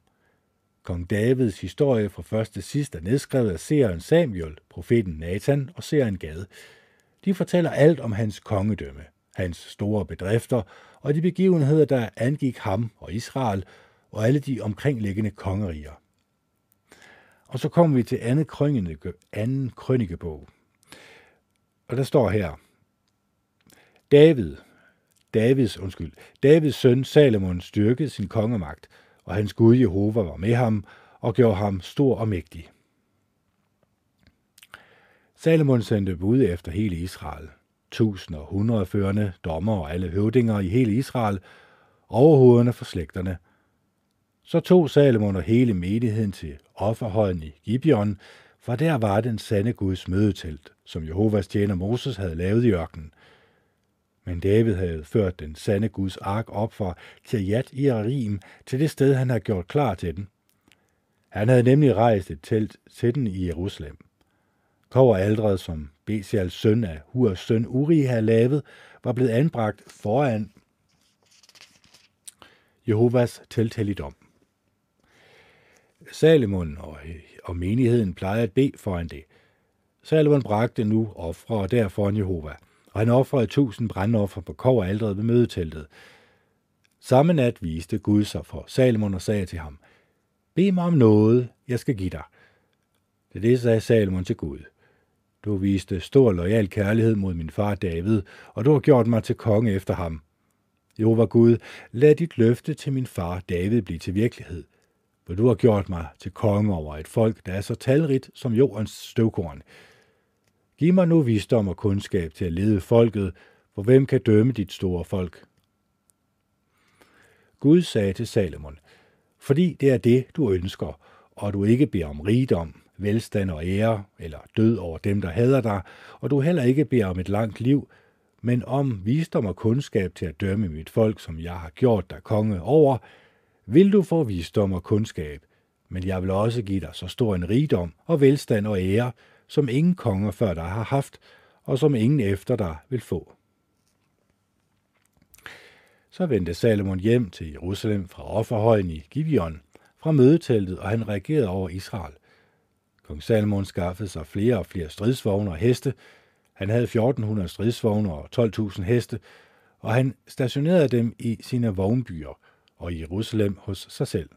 Kong Davids historie fra først til sidst er nedskrevet af seeren Samuel, profeten Nathan og seeren Gad. De fortæller alt om hans kongedømme, hans store bedrifter og de begivenheder, der angik ham og Israel og alle de omkringliggende kongeriger. Og så kommer vi til anden, krønike, anden krønikebog. Og der står her, David, Davids, undskyld, Davids søn Salomon styrkede sin kongemagt, og hans Gud Jehova var med ham og gjorde ham stor og mægtig. Salomon sendte bud efter hele Israel. Tusind og hundrede førende, dommer og alle høvdinger i hele Israel, overhovederne for slægterne. Så tog Salomon og hele menigheden til offerhøjen i Gibeon, for der var den sande Guds mødetelt, som Jehovas tjener Moses havde lavet i ørkenen. Men David havde ført den sande Guds ark op fra Kirjat i Arim til det sted, han havde gjort klar til den. Han havde nemlig rejst et telt til den i Jerusalem. Kover aldret, som Besials søn af Hurs søn Uri havde lavet, var blevet anbragt foran Jehovas telthelligdom. Salomon og, og menigheden plejede at bede foran det. Salomon bragte nu ofre der foran Jehova – og han offrede tusind brandoffer på koveraldret ved mødeteltet. Samme nat viste Gud sig for Salomon og sagde til ham, Bed mig om noget, jeg skal give dig. Det det sagde Salomon til Gud. Du viste stor lojal kærlighed mod min far David, og du har gjort mig til konge efter ham. Jehova Gud, lad dit løfte til min far David blive til virkelighed, for du har gjort mig til konge over et folk, der er så talrigt som jordens støvkorn. Giv mig nu visdom og kundskab til at lede folket, for hvem kan dømme dit store folk? Gud sagde til Salomon, fordi det er det, du ønsker, og du ikke beder om rigdom, velstand og ære, eller død over dem, der hader dig, og du heller ikke beder om et langt liv, men om visdom og kundskab til at dømme mit folk, som jeg har gjort dig konge over, vil du få visdom og kundskab, men jeg vil også give dig så stor en rigdom og velstand og ære, som ingen konger før dig har haft, og som ingen efter dig vil få. Så vendte Salomon hjem til Jerusalem fra offerhøjen i Gibeon, fra mødeteltet, og han reagerede over Israel. Kong Salomon skaffede sig flere og flere stridsvogne og heste. Han havde 1400 stridsvogne og 12.000 heste, og han stationerede dem i sine vognbyer og i Jerusalem hos sig selv.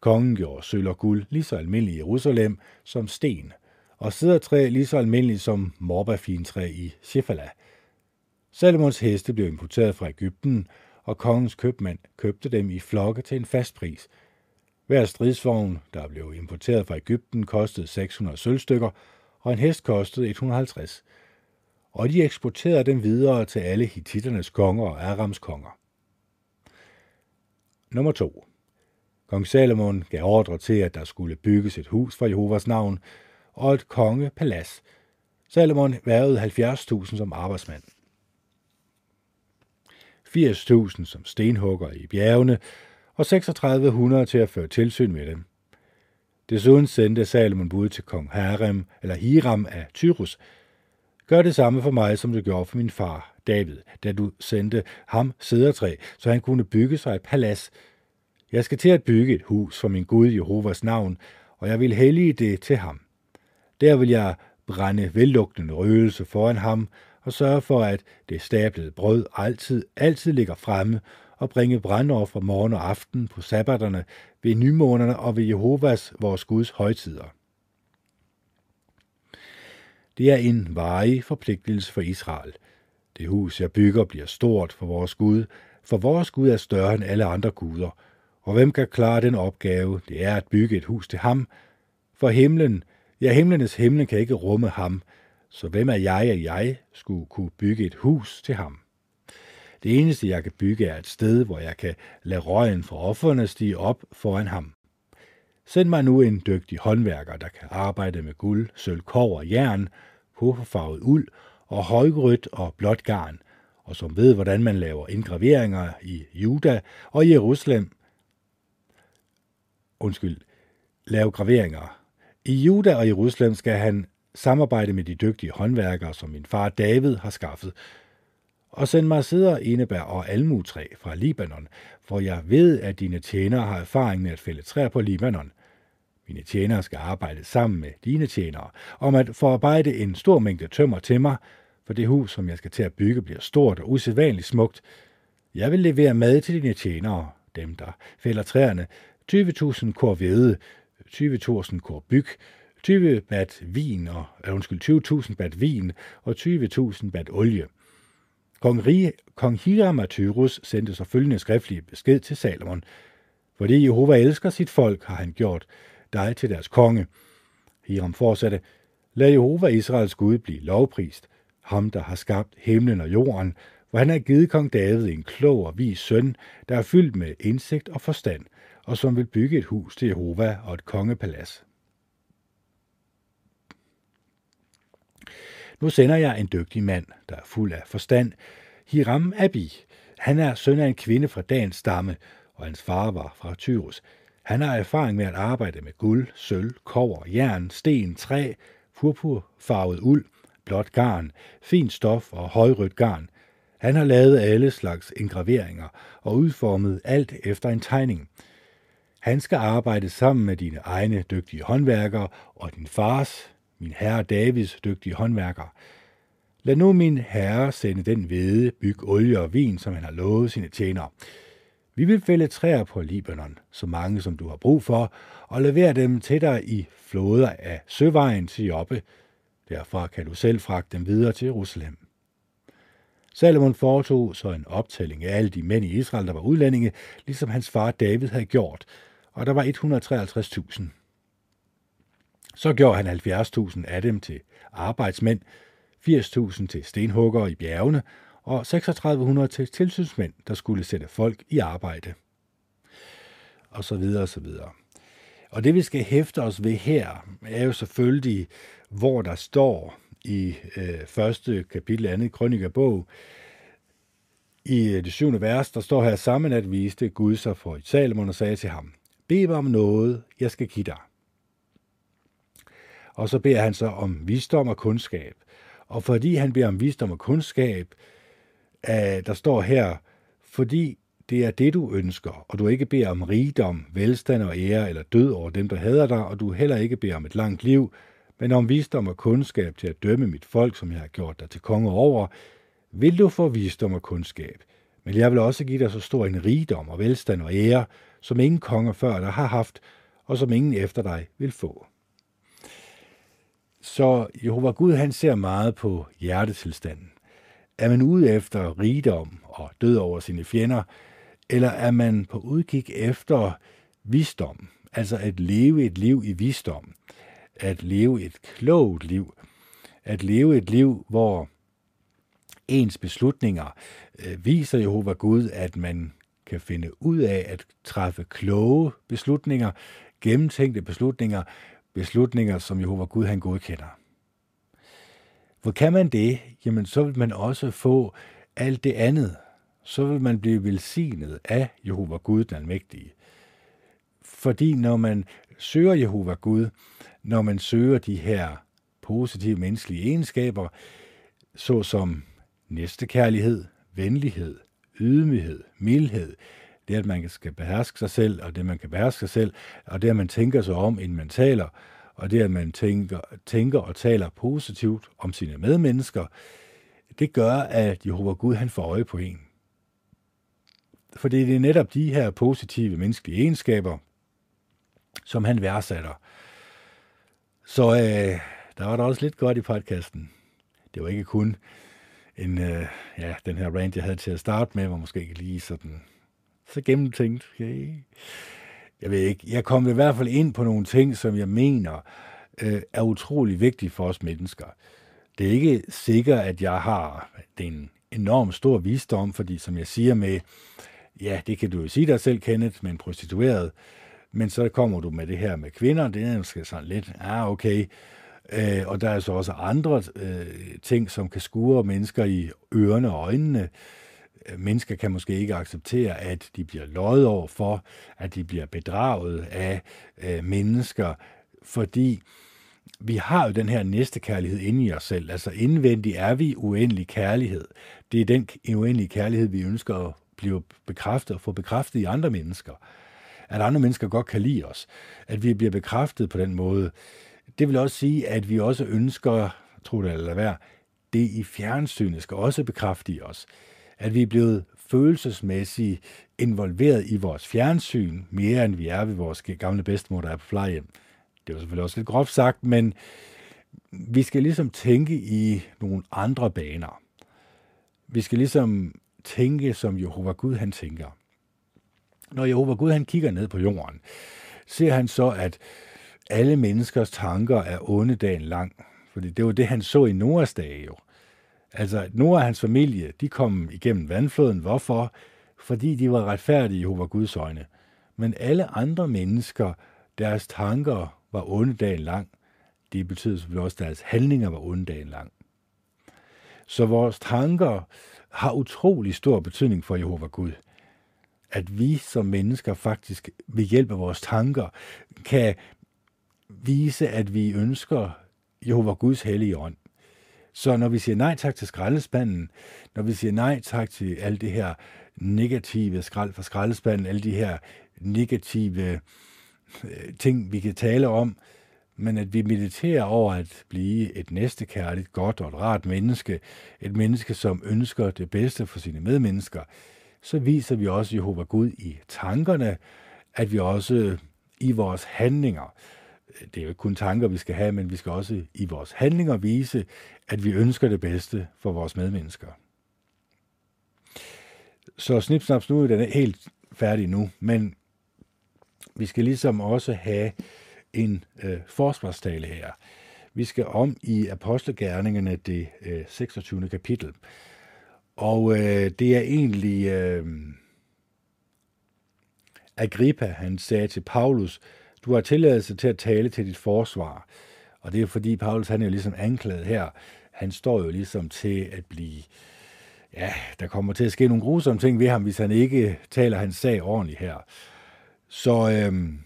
Kongen gjorde sølv og guld lige så almindelig i Jerusalem som sten, og træ lige så almindeligt som morbafintræ i Shefala. Salomons heste blev importeret fra Ægypten, og kongens købmand købte dem i flokke til en fast pris. Hver stridsvogn, der blev importeret fra Ægypten, kostede 600 sølvstykker, og en hest kostede 150. Og de eksporterede dem videre til alle hittiternes konger og Arams konger. Nummer 2. Kong Salomon gav ordre til, at der skulle bygges et hus for Jehovas navn, og et kongepalads. Salomon værvede 70.000 som arbejdsmand. 80.000 som stenhugger i bjergene, og 3600 til at føre tilsyn med dem. Desuden sendte Salomon bud til kong Harem, eller Hiram af Tyrus. Gør det samme for mig, som du gjorde for min far, David, da du sendte ham sædertræ, så han kunne bygge sig et palads. Jeg skal til at bygge et hus for min Gud Jehovas navn, og jeg vil hellige det til ham. Der vil jeg brænde vellugtende røgelse foran ham, og sørge for, at det stablede brød altid, altid ligger fremme, og bringe brandoffer morgen og aften på sabbaterne, ved nymånerne og ved Jehovas, vores Guds højtider. Det er en varig forpligtelse for Israel. Det hus, jeg bygger, bliver stort for vores Gud, for vores Gud er større end alle andre guder. Og hvem kan klare den opgave, det er at bygge et hus til ham? For himlen, ja himlenes himle kan ikke rumme ham, så hvem er jeg, at jeg skulle kunne bygge et hus til ham? Det eneste, jeg kan bygge, er et sted, hvor jeg kan lade røgen fra offerne stige op foran ham. Send mig nu en dygtig håndværker, der kan arbejde med guld, sølv, kov og jern, purpurfarvet uld og højgrødt og blåt garn, og som ved, hvordan man laver indgraveringer i Juda og Jerusalem. Undskyld, lave graveringer. I Juda og Jerusalem skal han samarbejde med de dygtige håndværkere, som min far David har skaffet, og send mig sider, enebær og almutræ fra Libanon, for jeg ved, at dine tjenere har erfaring med at fælde træer på Libanon. Mine tjenere skal arbejde sammen med dine tjenere, om at forarbejde en stor mængde tømmer til mig, for det hus, som jeg skal til at bygge, bliver stort og usædvanligt smukt. Jeg vil levere mad til dine tjenere, dem der fælder træerne, 20.000 kor hvede, 20.000 kor byg, 20 bat vin og, uh, undskyld, 20.000 bat vin og 20.000 bat olie. Kong, Rie, kong Hiram af Tyrus sendte så følgende skriftlige besked til Salomon. Fordi Jehova elsker sit folk, har han gjort dig til deres konge. Hiram fortsatte, lad Jehova Israels Gud blive lovprist, ham der har skabt himlen og jorden, hvor han har givet kong David en klog og vis søn, der er fyldt med indsigt og forstand, og som vil bygge et hus til Jehova og et kongepalads. Nu sender jeg en dygtig mand, der er fuld af forstand, Hiram Abi. Han er søn af en kvinde fra Dans stamme, og hans far var fra Tyrus. Han har erfaring med at arbejde med guld, sølv, kover, jern, sten, træ, purpurfarvet uld, blåt garn, fint stof og højrødt garn. Han har lavet alle slags engraveringer og udformet alt efter en tegning. Han skal arbejde sammen med dine egne dygtige håndværkere og din fars, min herre Davids dygtige håndværker. Lad nu min herre sende den hvede, byg olie og vin, som han har lovet sine tjenere. Vi vil fælde træer på Libanon, så mange som du har brug for, og levere dem til dig i floder af søvejen til Joppe. Derfra kan du selv fragte dem videre til Jerusalem. Salomon foretog så en optælling af alle de mænd i Israel, der var udlændinge, ligesom hans far David havde gjort, og der var 153.000. Så gjorde han 70.000 af dem til arbejdsmænd, 80.000 til stenhuggere i bjergene og 3600 til tilsynsmænd, der skulle sætte folk i arbejde. Og så videre og så videre. Og det vi skal hæfte os ved her, er jo selvfølgelig, hvor der står i øh, første kapitel andet krønikerbog, i øh, det syvende vers, der står her, sammen at viste Gud sig for Salomon og sagde til ham, Bed mig om noget, jeg skal give dig. Og så beder han så om visdom og kundskab. Og fordi han beder om visdom og kundskab, øh, der står her, fordi det er det, du ønsker, og du ikke beder om rigdom, velstand og ære eller død over dem, der hader dig, og du heller ikke beder om et langt liv, men om visdom og kundskab til at dømme mit folk, som jeg har gjort dig til konge over, vil du få visdom og kundskab. Men jeg vil også give dig så stor en rigdom og velstand og ære, som ingen konger før dig har haft, og som ingen efter dig vil få. Så Jehova Gud, han ser meget på hjertetilstanden. Er man ude efter rigdom og død over sine fjender, eller er man på udkig efter visdom, altså at leve et liv i visdom, at leve et klogt liv, at leve et liv, hvor ens beslutninger øh, viser Jehova Gud, at man kan finde ud af at træffe kloge beslutninger, gennemtænkte beslutninger, beslutninger, som Jehova Gud han godkender. Hvor kan man det, jamen så vil man også få alt det andet. Så vil man blive velsignet af Jehova Gud, den almægtige. Fordi når man søger Jehova Gud, når man søger de her positive menneskelige egenskaber, såsom næstekærlighed, venlighed, ydmyghed, mildhed, det at man skal beherske sig selv, og det man kan beherske sig selv, og det at man tænker sig om, inden man taler, og det at man tænker, tænker og taler positivt om sine medmennesker, det gør, at Jehova Gud han får øje på en. For det er netop de her positive menneskelige egenskaber, som han værdsætter. Så øh, der var der også lidt godt i podcasten. Det var ikke kun en, øh, ja, den her rant, jeg havde til at starte med, var måske ikke lige sådan så gennemtænkt. Okay. Jeg ved ikke, jeg kom i hvert fald ind på nogle ting, som jeg mener øh, er utrolig vigtige for os mennesker. Det er ikke sikkert, at jeg har den enorm stor visdom, fordi som jeg siger med, ja, det kan du jo sige dig selv, Kenneth, men prostitueret, men så kommer du med det her med kvinder, det er måske sådan lidt, ah, okay, øh, og der er så også andre øh, ting, som kan skure mennesker i ørerne og øjnene, øh, mennesker kan måske ikke acceptere, at de bliver løjet over for, at de bliver bedraget af øh, mennesker, fordi vi har jo den her næste kærlighed inde i os selv. Altså indvendigt er vi uendelig kærlighed. Det er den uendelige kærlighed, vi ønsker at blive bekræftet og få bekræftet i andre mennesker. At andre mennesker godt kan lide os. At vi bliver bekræftet på den måde. Det vil også sige, at vi også ønsker, tro det eller hvad, det i fjernsynet skal også bekræfte os at vi er blevet følelsesmæssigt involveret i vores fjernsyn, mere end vi er ved vores gamle bedstemor, der er på plejehjem. Det var selvfølgelig også lidt groft sagt, men vi skal ligesom tænke i nogle andre baner. Vi skal ligesom tænke, som Jehova Gud han tænker. Når Jehova Gud han kigger ned på jorden, ser han så, at alle menneskers tanker er onde dagen lang. Fordi det var det, han så i Noras dage jo. Altså, Noah og hans familie, de kom igennem vandfloden. Hvorfor? Fordi de var retfærdige i Jehova Guds øjne. Men alle andre mennesker, deres tanker var onde dagen lang. Det betyder selvfølgelig også, at deres handlinger var onde dagen lang. Så vores tanker har utrolig stor betydning for Jehova Gud. At vi som mennesker faktisk ved hjælp af vores tanker kan vise, at vi ønsker Jehova Guds hellige ånd. Så når vi siger nej tak til skraldespanden, når vi siger nej tak til alt det her negative skrald fra skraldespanden, alle de her negative øh, ting, vi kan tale om, men at vi mediterer over at blive et næstekærligt, godt og et rart menneske, et menneske, som ønsker det bedste for sine medmennesker, så viser vi også Jehova Gud i tankerne, at vi også i vores handlinger det er jo ikke kun tanker, vi skal have, men vi skal også i vores handlinger vise, at vi ønsker det bedste for vores medmennesker. Så snipsnaps, nu er den helt færdig nu, men vi skal ligesom også have en øh, forsvarstale her. Vi skal om i Apostelgærningerne, det øh, 26. kapitel. Og øh, det er egentlig øh, Agrippa, han sagde til Paulus, du har tilladelse til at tale til dit forsvar. Og det er fordi Paulus han er jo ligesom anklaget her. Han står jo ligesom til at blive... Ja, der kommer til at ske nogle grusomme ting ved ham, hvis han ikke taler hans sag ordentligt her. Så, øhm,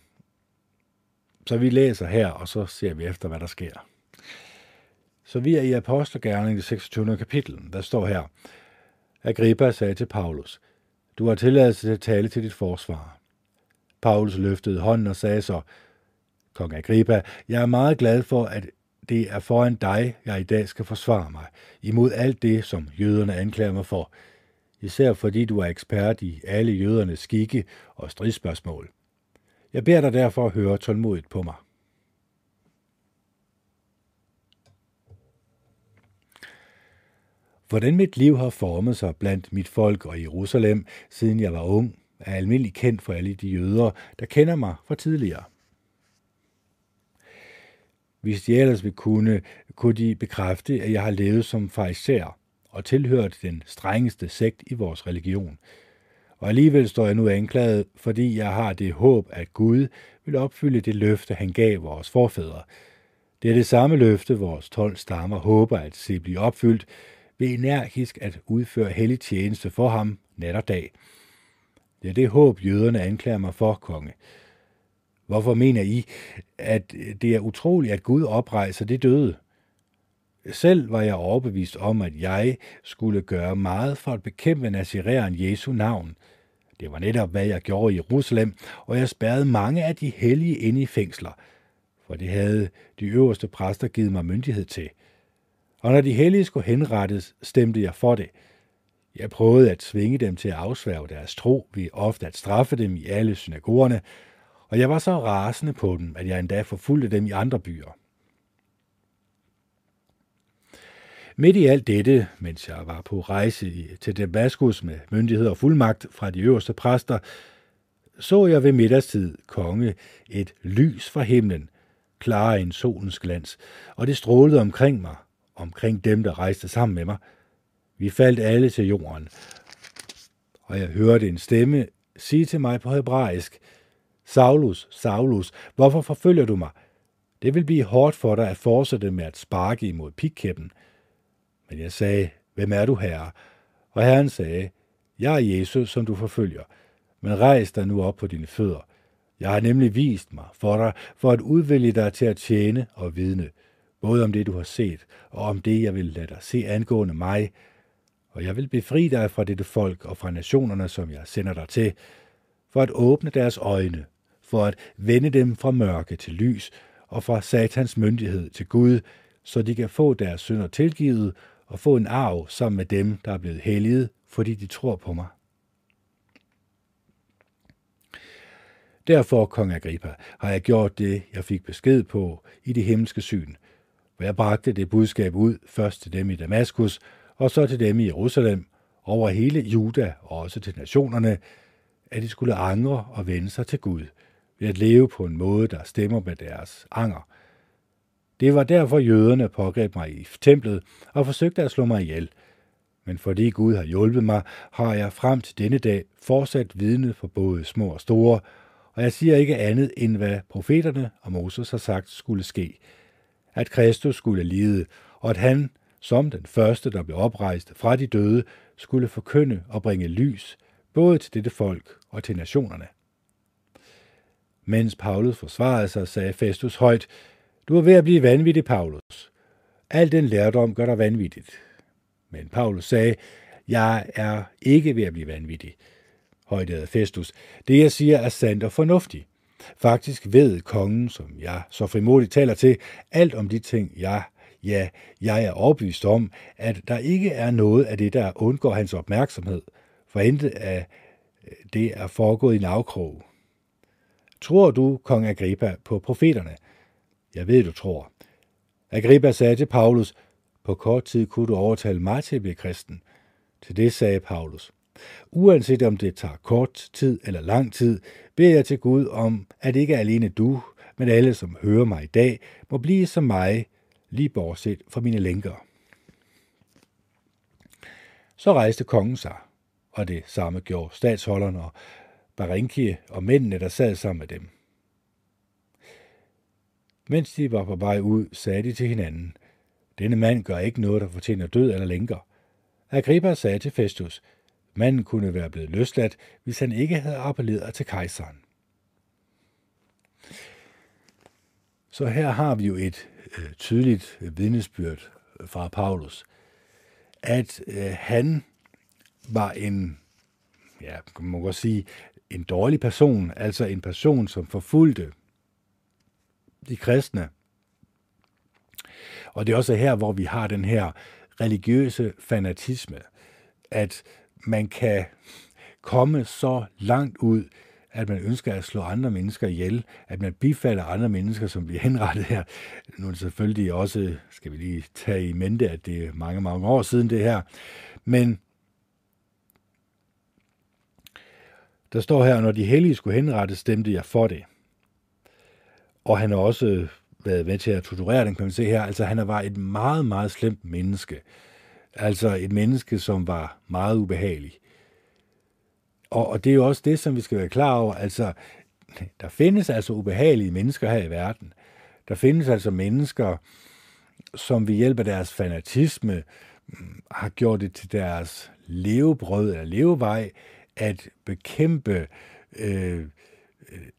så vi læser her, og så ser vi efter, hvad der sker. Så vi er i Apostelgærning, det 26. kapitel. Der står her, Agrippa sagde til Paulus, du har tilladelse til at tale til dit forsvar. Paulus løftede hånden og sagde så, Kong Agrippa, jeg er meget glad for, at det er foran dig, jeg i dag skal forsvare mig, imod alt det, som jøderne anklager mig for, især fordi du er ekspert i alle jødernes skikke og stridsspørgsmål. Jeg beder dig derfor at høre tålmodigt på mig. Hvordan mit liv har formet sig blandt mit folk og Jerusalem, siden jeg var ung, er almindelig kendt for alle de jøder, der kender mig fra tidligere. Hvis de ellers vil kunne, kunne de bekræfte, at jeg har levet som fariser og tilhørt den strengeste sekt i vores religion. Og alligevel står jeg nu anklaget, fordi jeg har det håb, at Gud vil opfylde det løfte, han gav vores forfædre. Det er det samme løfte, vores 12 stammer håber at se blive opfyldt ved energisk at udføre hellig tjeneste for ham nat og dag. Det er det håb, jøderne anklager mig for, konge. Hvorfor mener I, at det er utroligt, at Gud oprejser det døde? Selv var jeg overbevist om, at jeg skulle gøre meget for at bekæmpe Naziræren Jesu navn. Det var netop, hvad jeg gjorde i Jerusalem, og jeg spærrede mange af de hellige inde i fængsler, for det havde de øverste præster givet mig myndighed til. Og når de hellige skulle henrettes, stemte jeg for det. Jeg prøvede at svinge dem til at afsværge deres tro ved ofte at straffe dem i alle synagogerne, og jeg var så rasende på dem, at jeg endda forfulgte dem i andre byer. Midt i alt dette, mens jeg var på rejse til Damaskus med myndighed og fuldmagt fra de øverste præster, så jeg ved middagstid konge et lys fra himlen, klarere end solens glans, og det strålede omkring mig, omkring dem, der rejste sammen med mig. Vi faldt alle til jorden, og jeg hørte en stemme sige til mig på hebraisk, Saulus, Saulus, hvorfor forfølger du mig? Det vil blive hårdt for dig at fortsætte med at sparke imod pikkæppen. Men jeg sagde, hvem er du, herre? Og herren sagde, jeg er Jesus, som du forfølger. Men rejs dig nu op på dine fødder. Jeg har nemlig vist mig for dig, for at udvælge dig til at tjene og vidne, både om det, du har set, og om det, jeg vil lade dig se angående mig. Og jeg vil befri dig fra dette folk og fra nationerne, som jeg sender dig til, for at åbne deres øjne, for at vende dem fra mørke til lys og fra satans myndighed til Gud, så de kan få deres synder tilgivet og få en arv sammen med dem, der er blevet helliget, fordi de tror på mig. Derfor, kong Agrippa, har jeg gjort det, jeg fik besked på i det himmelske syn, hvor jeg bragte det budskab ud først til dem i Damaskus, og så til dem i Jerusalem, over hele Juda og også til nationerne, at de skulle angre og vende sig til Gud, ved at leve på en måde, der stemmer med deres anger. Det var derfor jøderne pågreb mig i templet og forsøgte at slå mig ihjel. Men fordi Gud har hjulpet mig, har jeg frem til denne dag fortsat vidnet for både små og store, og jeg siger ikke andet end hvad profeterne og Moses har sagt skulle ske. At Kristus skulle lide, og at han, som den første, der blev oprejst fra de døde, skulle forkynde og bringe lys, både til dette folk og til nationerne. Mens Paulus forsvarede sig, sagde Festus højt, du er ved at blive vanvittig, Paulus. Al den lærdom gør dig vanvittigt. Men Paulus sagde, jeg er ikke ved at blive vanvittig. Højtede Festus, det jeg siger er sandt og fornuftigt. Faktisk ved kongen, som jeg så frimodigt taler til, alt om de ting, jeg, ja, jeg er overbevist om, at der ikke er noget af det, der undgår hans opmærksomhed, for intet af øh, det er foregået i en afkrog. Tror du, kong Agrippa, på profeterne? Jeg ved, du tror. Agrippa sagde til Paulus, på kort tid kunne du overtale mig til at blive kristen. Til det sagde Paulus, uanset om det tager kort tid eller lang tid, beder jeg til Gud om, at ikke alene du, men alle, som hører mig i dag, må blive som mig, lige bortset fra mine lænker. Så rejste kongen sig, og det samme gjorde statsholderen og Barenkie og mændene, der sad sammen med dem. Mens de var på vej ud, sagde de til hinanden, denne mand gør ikke noget, der fortjener død eller lænker. Agrippa sagde til Festus, manden kunne være blevet løsladt, hvis han ikke havde appelleret til kejseren. Så her har vi jo et Øh, tydeligt vidnesbyrd fra Paulus, at øh, han var en, ja, man må godt sige, en dårlig person, altså en person, som forfulgte de kristne. Og det er også her, hvor vi har den her religiøse fanatisme, at man kan komme så langt ud, at man ønsker at slå andre mennesker ihjel, at man bifalder andre mennesker, som bliver henrettet her. Nu er det selvfølgelig også, skal vi lige tage i mente, at det er mange, mange år siden det her. Men der står her, når de hellige skulle henrettes, stemte jeg for det. Og han har også været med til at torturere den, kan man se her. Altså han var et meget, meget slemt menneske. Altså et menneske, som var meget ubehagelig. Og, og det er jo også det, som vi skal være klar over. Altså, der findes altså ubehagelige mennesker her i verden. Der findes altså mennesker, som ved hjælp af deres fanatisme mm, har gjort det til deres levebrød eller levevej at bekæmpe øh,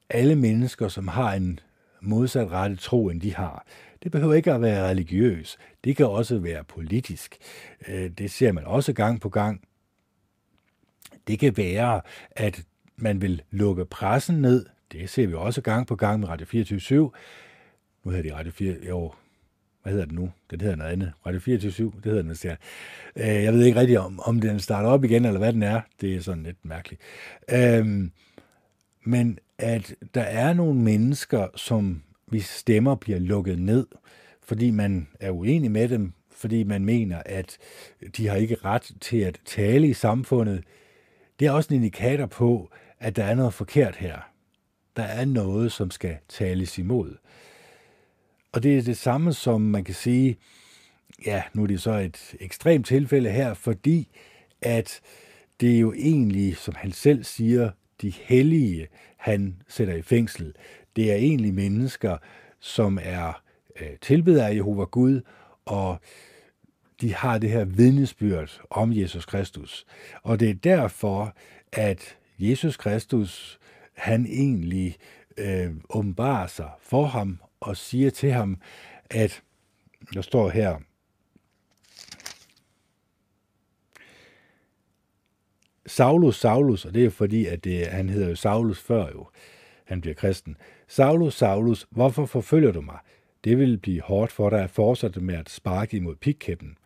alle mennesker, som har en modsat rette tro, end de har. Det behøver ikke at være religiøs. Det kan også være politisk. Øh, det ser man også gang på gang. Det kan være, at man vil lukke pressen ned. Det ser vi også gang på gang med Radio 24 /7. Nu hedder det Radio 4, jo, hvad hedder den nu? Det hedder noget andet. Radio 24 det hedder den, siger. Øh, jeg ved ikke rigtigt, om, om den starter op igen, eller hvad den er. Det er sådan lidt mærkeligt. Øhm, men at der er nogle mennesker, som hvis stemmer bliver lukket ned, fordi man er uenig med dem, fordi man mener, at de har ikke ret til at tale i samfundet, det er også en indikator på, at der er noget forkert her. Der er noget, som skal tales imod. Og det er det samme, som man kan sige, ja, nu er det så et ekstremt tilfælde her, fordi at det er jo egentlig, som han selv siger, de hellige, han sætter i fængsel. Det er egentlig mennesker, som er øh, tilbeder af Jehova Gud, og de har det her vidnesbyrd om Jesus Kristus. Og det er derfor, at Jesus Kristus, han egentlig øh, åbenbarer sig for ham og siger til ham, at der står her, Saulus, Saulus, og det er fordi, at det, han hedder jo Saulus før jo, han bliver kristen. Saulus, Saulus, hvorfor forfølger du mig? Det vil blive hårdt for dig at fortsætte med at sparke imod pikkæppen.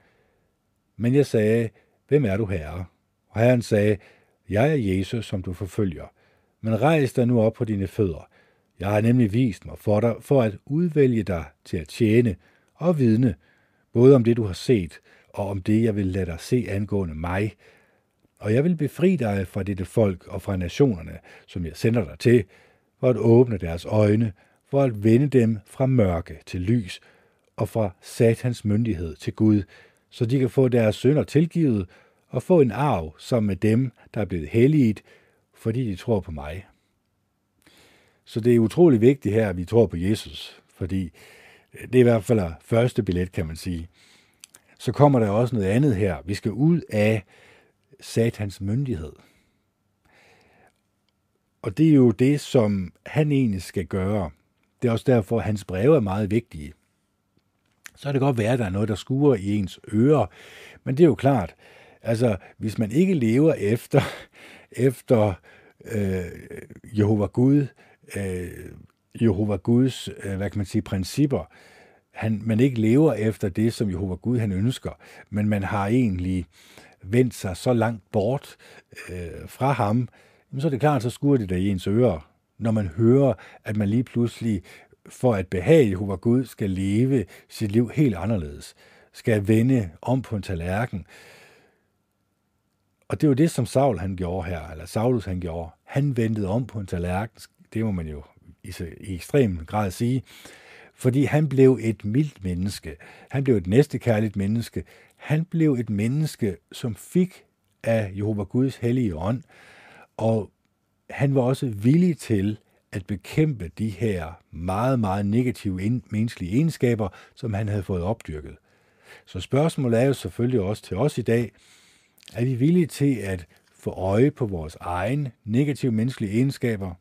Men jeg sagde, hvem er du herre? Og herren sagde, jeg er Jesus, som du forfølger. Men rejs dig nu op på dine fødder. Jeg har nemlig vist mig for dig, for at udvælge dig til at tjene og vidne, både om det, du har set, og om det, jeg vil lade dig se angående mig. Og jeg vil befri dig fra dette folk og fra nationerne, som jeg sender dig til, for at åbne deres øjne, for at vende dem fra mørke til lys og fra satans myndighed til Gud, så de kan få deres sønder tilgivet og få en arv som med dem, der er blevet helliget, fordi de tror på mig. Så det er utrolig vigtigt her, at vi tror på Jesus, fordi øh, det er i hvert fald første billet, kan man sige. Så kommer der også noget andet her. Vi skal ud af satans myndighed. Og det er jo det, som han egentlig skal gøre. Det er også derfor, at hans breve er meget vigtige. Så kan det godt være, at der er noget, der skuer i ens ører. Men det er jo klart, altså hvis man ikke lever efter, efter øh, Jehova Gud, øh, Jehova Guds, øh, hvad kan man sige, principper, han, man ikke lever efter det, som Jehova Gud han ønsker, men man har egentlig vendt sig så langt bort øh, fra ham, så er det klart, så skuer det der i ens ører, når man hører, at man lige pludselig for at behage Jehova Gud skal leve sit liv helt anderledes, skal vende om på en tallerken. Og det er jo det, som Saul han gjorde her, eller Saulus han gjorde. Han vendte om på en tallerken, det må man jo i, i ekstrem grad sige, fordi han blev et mildt menneske. Han blev et næstekærligt menneske. Han blev et menneske, som fik af Jehova Guds hellige ånd, og han var også villig til at bekæmpe de her meget, meget negative menneskelige egenskaber, som han havde fået opdyrket. Så spørgsmålet er jo selvfølgelig også til os i dag, er vi villige til at få øje på vores egen negative menneskelige egenskaber,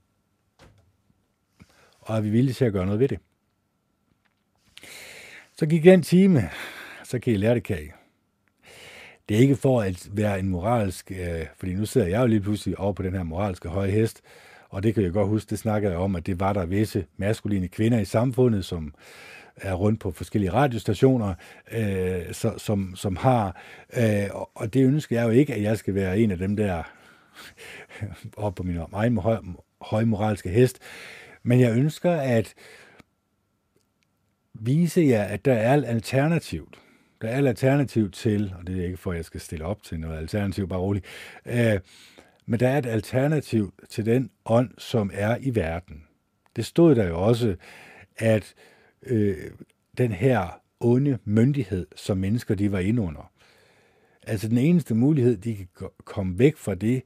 og er vi villige til at gøre noget ved det? Så gik den time, så kan I lære det, kan I. Det er ikke for at være en moralsk, øh, fordi nu sidder jeg jo lige pludselig over på den her moralske høje hest, og det kan jeg godt huske, det snakkede jeg om, at det var der visse maskuline kvinder i samfundet, som er rundt på forskellige radiostationer, øh, så, som, som har, øh, og det ønsker jeg jo ikke, at jeg skal være en af dem der op på min egen høj, høje moralske hest, men jeg ønsker at vise jer, at der er alternativt. Der er et alternativ til, og det er ikke for, at jeg skal stille op til noget alternativ, bare roligt, øh, men der er et alternativ til den ånd, som er i verden. Det stod der jo også, at øh, den her onde myndighed, som mennesker de var inde under, altså den eneste mulighed, de kan komme væk fra det,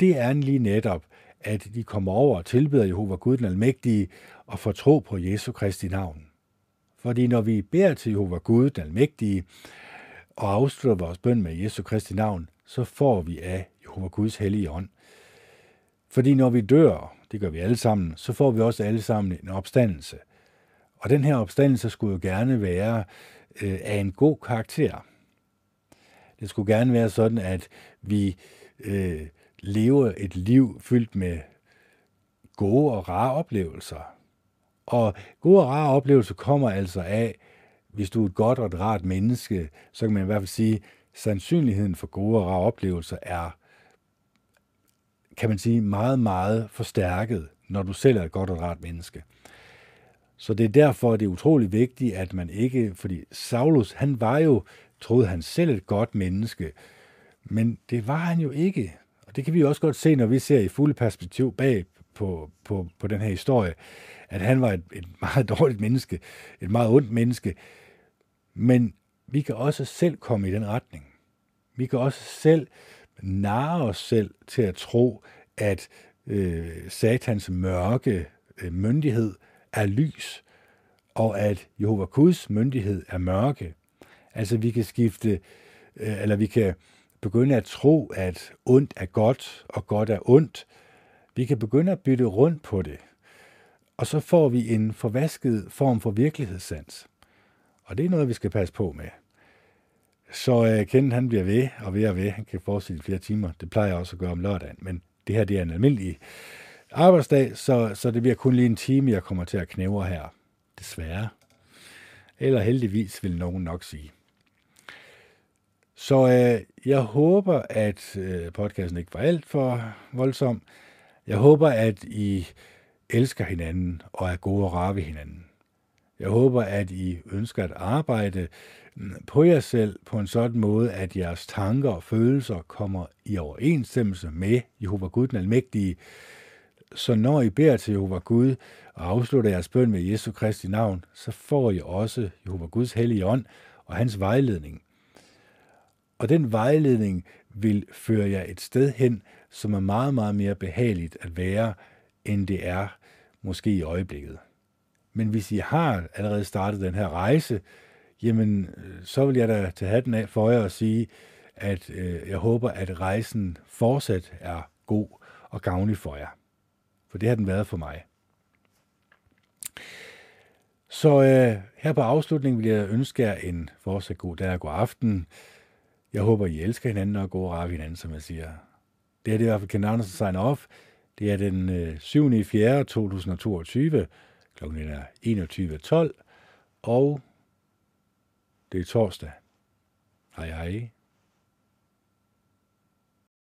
det er lige netop, at de kommer over og tilbeder Jehova Gud den Almægtige og får tro på Jesu Kristi navn. Fordi når vi beder til Jehova Gud, den almægtige, og afslutter vores bøn med Jesu Kristi navn, så får vi af Jehova Guds hellige ånd. Fordi når vi dør, det gør vi alle sammen, så får vi også alle sammen en opstandelse. Og den her opstandelse skulle jo gerne være øh, af en god karakter. Det skulle gerne være sådan, at vi øh, lever et liv fyldt med gode og rare oplevelser. Og gode og rare oplevelser kommer altså af, hvis du er et godt og et rart menneske, så kan man i hvert fald sige, at sandsynligheden for gode og rare oplevelser er, kan man sige, meget, meget forstærket, når du selv er et godt og et rart menneske. Så det er derfor, det er utrolig vigtigt, at man ikke, fordi Saulus, han var jo, troede han selv et godt menneske, men det var han jo ikke. Og det kan vi også godt se, når vi ser i fuld perspektiv bag på, på, på den her historie, at han var et, et meget dårligt menneske, et meget ondt menneske. Men vi kan også selv komme i den retning. Vi kan også selv narre os selv til at tro, at øh, satans mørke øh, myndighed er lys, og at Jehova Guds myndighed er mørke. Altså vi kan skifte, øh, eller vi kan begynde at tro, at ondt er godt, og godt er ondt. Vi kan begynde at bytte rundt på det. Og så får vi en forvasket form for virkelighedssans. Og det er noget, vi skal passe på med. Så øh, Kenneth, han bliver ved og ved og ved. Han kan fortsætte flere timer. Det plejer jeg også at gøre om lørdagen. Men det her, det er en almindelig arbejdsdag, så, så det bliver kun lige en time, jeg kommer til at knævre her. Desværre. Eller heldigvis, vil nogen nok sige. Så øh, jeg håber, at øh, podcasten ikke var alt for voldsom. Jeg håber, at I elsker hinanden og er gode og rare ved hinanden. Jeg håber, at I ønsker at arbejde på jer selv på en sådan måde, at jeres tanker og følelser kommer i overensstemmelse med Jehova Gud den Almægtige. Så når I beder til Jehova Gud og afslutter jeres bøn med Jesu Kristi navn, så får I også Jehova Guds hellige ånd og hans vejledning. Og den vejledning vil føre jer et sted hen, som er meget, meget mere behageligt at være, end det er måske i øjeblikket. Men hvis I har allerede startet den her rejse, jamen øh, så vil jeg da tage hatten af for jer og sige, at øh, jeg håber, at rejsen fortsat er god og gavnlig for jer. For det har den været for mig. Så øh, her på afslutningen vil jeg ønske jer en fortsat god dag og god aften. Jeg håber, I elsker hinanden og går og hinanden, som jeg siger. Det er det i hvert fald Ken Andersen sign off. Det er den 7. 4. 2022. Klokken er 21.12. Og det er torsdag. Hej hej.